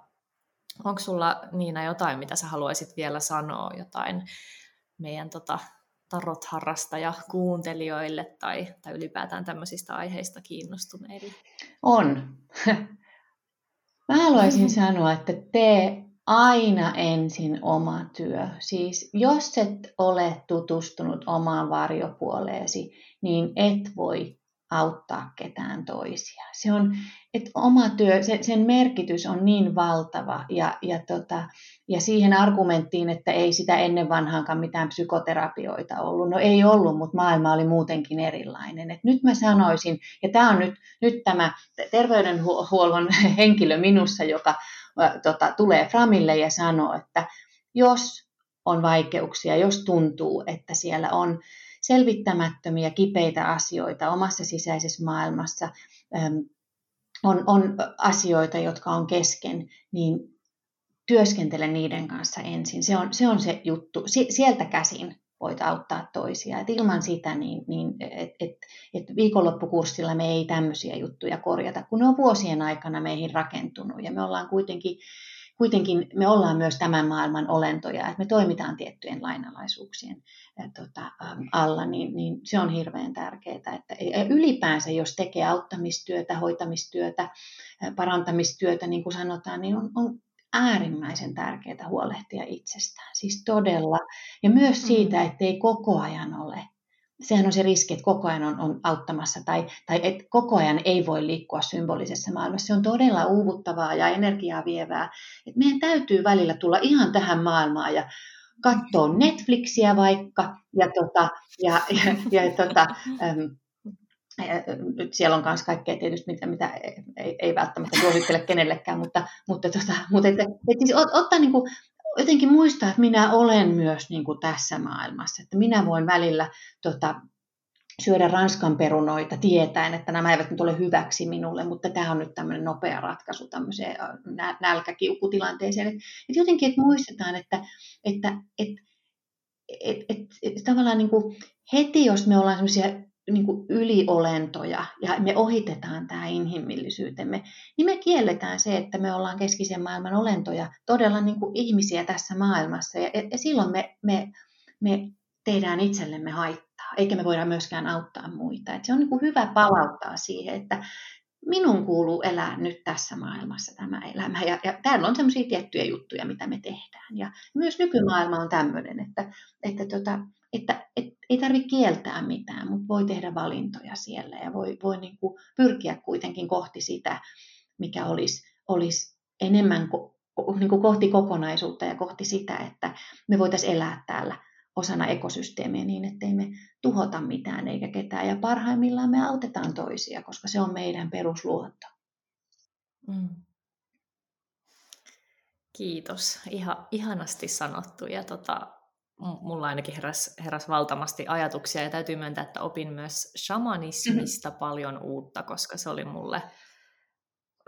onko sulla Niina jotain, mitä sä haluaisit vielä sanoa, jotain meidän tota, tarot-harrastaja kuuntelijoille tai, tai ylipäätään tämmöisistä aiheista kiinnostuneille? On. Mä haluaisin mm-hmm. sanoa, että tee aina ensin oma työ. Siis jos et ole tutustunut omaan varjopuoleesi, niin et voi auttaa ketään toisia. Se on, että oma työ, se, sen merkitys on niin valtava ja, ja, tota, ja siihen argumenttiin, että ei sitä ennen vanhaankaan mitään psykoterapioita ollut. No ei ollut, mutta maailma oli muutenkin erilainen. Et nyt mä sanoisin, ja tämä on nyt, nyt tämä terveydenhuollon henkilö minussa, joka tota, tulee Framille ja sanoo, että jos on vaikeuksia, jos tuntuu, että siellä on selvittämättömiä, kipeitä asioita omassa sisäisessä maailmassa, on, on asioita, jotka on kesken, niin työskentele niiden kanssa ensin. Se on se, on se juttu. Sieltä käsin voit auttaa toisia. Et ilman sitä, niin, niin et, et, et viikonloppukurssilla me ei tämmöisiä juttuja korjata, kun ne on vuosien aikana meihin rakentunut. Ja me ollaan kuitenkin kuitenkin me ollaan myös tämän maailman olentoja, että me toimitaan tiettyjen lainalaisuuksien tota, alla, niin, niin se on hirveän tärkeää. Että ylipäänsä, jos tekee auttamistyötä, hoitamistyötä, parantamistyötä, niin kuin sanotaan, niin on, on äärimmäisen tärkeää huolehtia itsestään. Siis todella. Ja myös siitä, mm. että ei koko ajan ole sehän on se riski, että koko ajan on, on auttamassa tai, tai että koko ajan ei voi liikkua symbolisessa maailmassa. Se on todella uuvuttavaa ja energiaa vievää. Et meidän täytyy välillä tulla ihan tähän maailmaan ja katsoa Netflixiä vaikka ja, tota, ja, ja, ja tota, äm, nyt siellä on myös kaikkea tietysti, mitä, mitä ei, ei välttämättä suosittele kenellekään, mutta, mutta, tota, mutta että, että siis ot, ottaa niin kuin jotenkin muistaa, että minä olen myös niin kuin tässä maailmassa, että minä voin välillä tota, syödä ranskan perunoita tietäen, että nämä eivät nyt ole hyväksi minulle, mutta tämä on nyt tämmöinen nopea ratkaisu tämmöiseen nälkäkiukutilanteeseen. Että, että jotenkin, että muistetaan, että, että, että, että, että, että tavallaan niin kuin heti, jos me ollaan semmoisia niin kuin yliolentoja ja me ohitetaan tämä inhimillisyytemme, niin me kielletään se, että me ollaan keskisen maailman olentoja, todella niin kuin ihmisiä tässä maailmassa. Ja, ja silloin me, me, me tehdään itsellemme haittaa, eikä me voida myöskään auttaa muita. Et se on niin kuin hyvä palauttaa siihen, että minun kuuluu elää nyt tässä maailmassa tämä elämä. Ja, ja täällä on sellaisia tiettyjä juttuja, mitä me tehdään. Ja myös nykymaailma on tämmöinen, että, että tota, että et, ei tarvitse kieltää mitään, mutta voi tehdä valintoja siellä ja voi, voi niin kuin pyrkiä kuitenkin kohti sitä, mikä olisi, olisi enemmän ko, niin kuin kohti kokonaisuutta ja kohti sitä, että me voitaisiin elää täällä osana ekosysteemiä niin, ettei me tuhota mitään eikä ketään. Ja parhaimmillaan me autetaan toisia, koska se on meidän perusluonto. Mm. Kiitos. Ihan, ihanasti sanottu. Ja tota, mulla ainakin heräs, heräs valtavasti ajatuksia ja täytyy myöntää, että opin myös shamanismista mm-hmm. paljon uutta, koska se oli mulle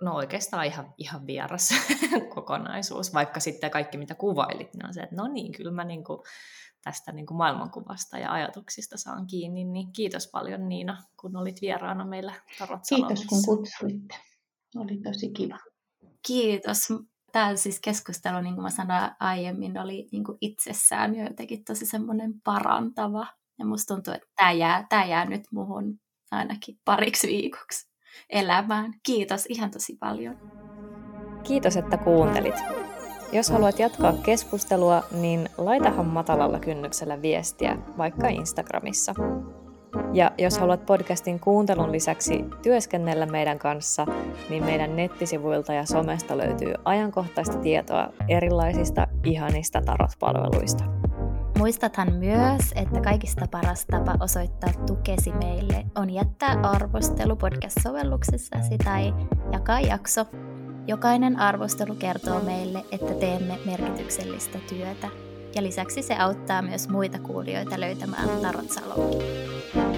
no oikeastaan ihan, ihan vieras kokonaisuus, vaikka sitten kaikki mitä kuvailit, niin on se, että no niin, kyllä mä niin kuin tästä niin kuin maailmankuvasta ja ajatuksista saan kiinni, niin kiitos paljon Niina, kun olit vieraana meillä Tarot Kiitos kun kutsuitte, oli tosi kiva. Kiitos. Tämä siis keskustelu, niin kuin mä sanoin aiemmin, oli niin kuin itsessään jo jotenkin tosi semmoinen parantava. Ja musta tuntuu, että tämä jää, tämä jää nyt muhun ainakin pariksi viikoksi elämään. Kiitos ihan tosi paljon. Kiitos, että kuuntelit. Jos haluat jatkaa keskustelua, niin laitahan matalalla kynnyksellä viestiä, vaikka Instagramissa. Ja jos haluat podcastin kuuntelun lisäksi työskennellä meidän kanssa, niin meidän nettisivuilta ja somesta löytyy ajankohtaista tietoa erilaisista ihanista tarot-palveluista. Muistathan myös, että kaikista paras tapa osoittaa tukesi meille on jättää arvostelu podcast-sovelluksessasi tai jakaa jakso. Jokainen arvostelu kertoo meille, että teemme merkityksellistä työtä. Ja lisäksi se auttaa myös muita kuulijoita löytämään Tarot Salonkin.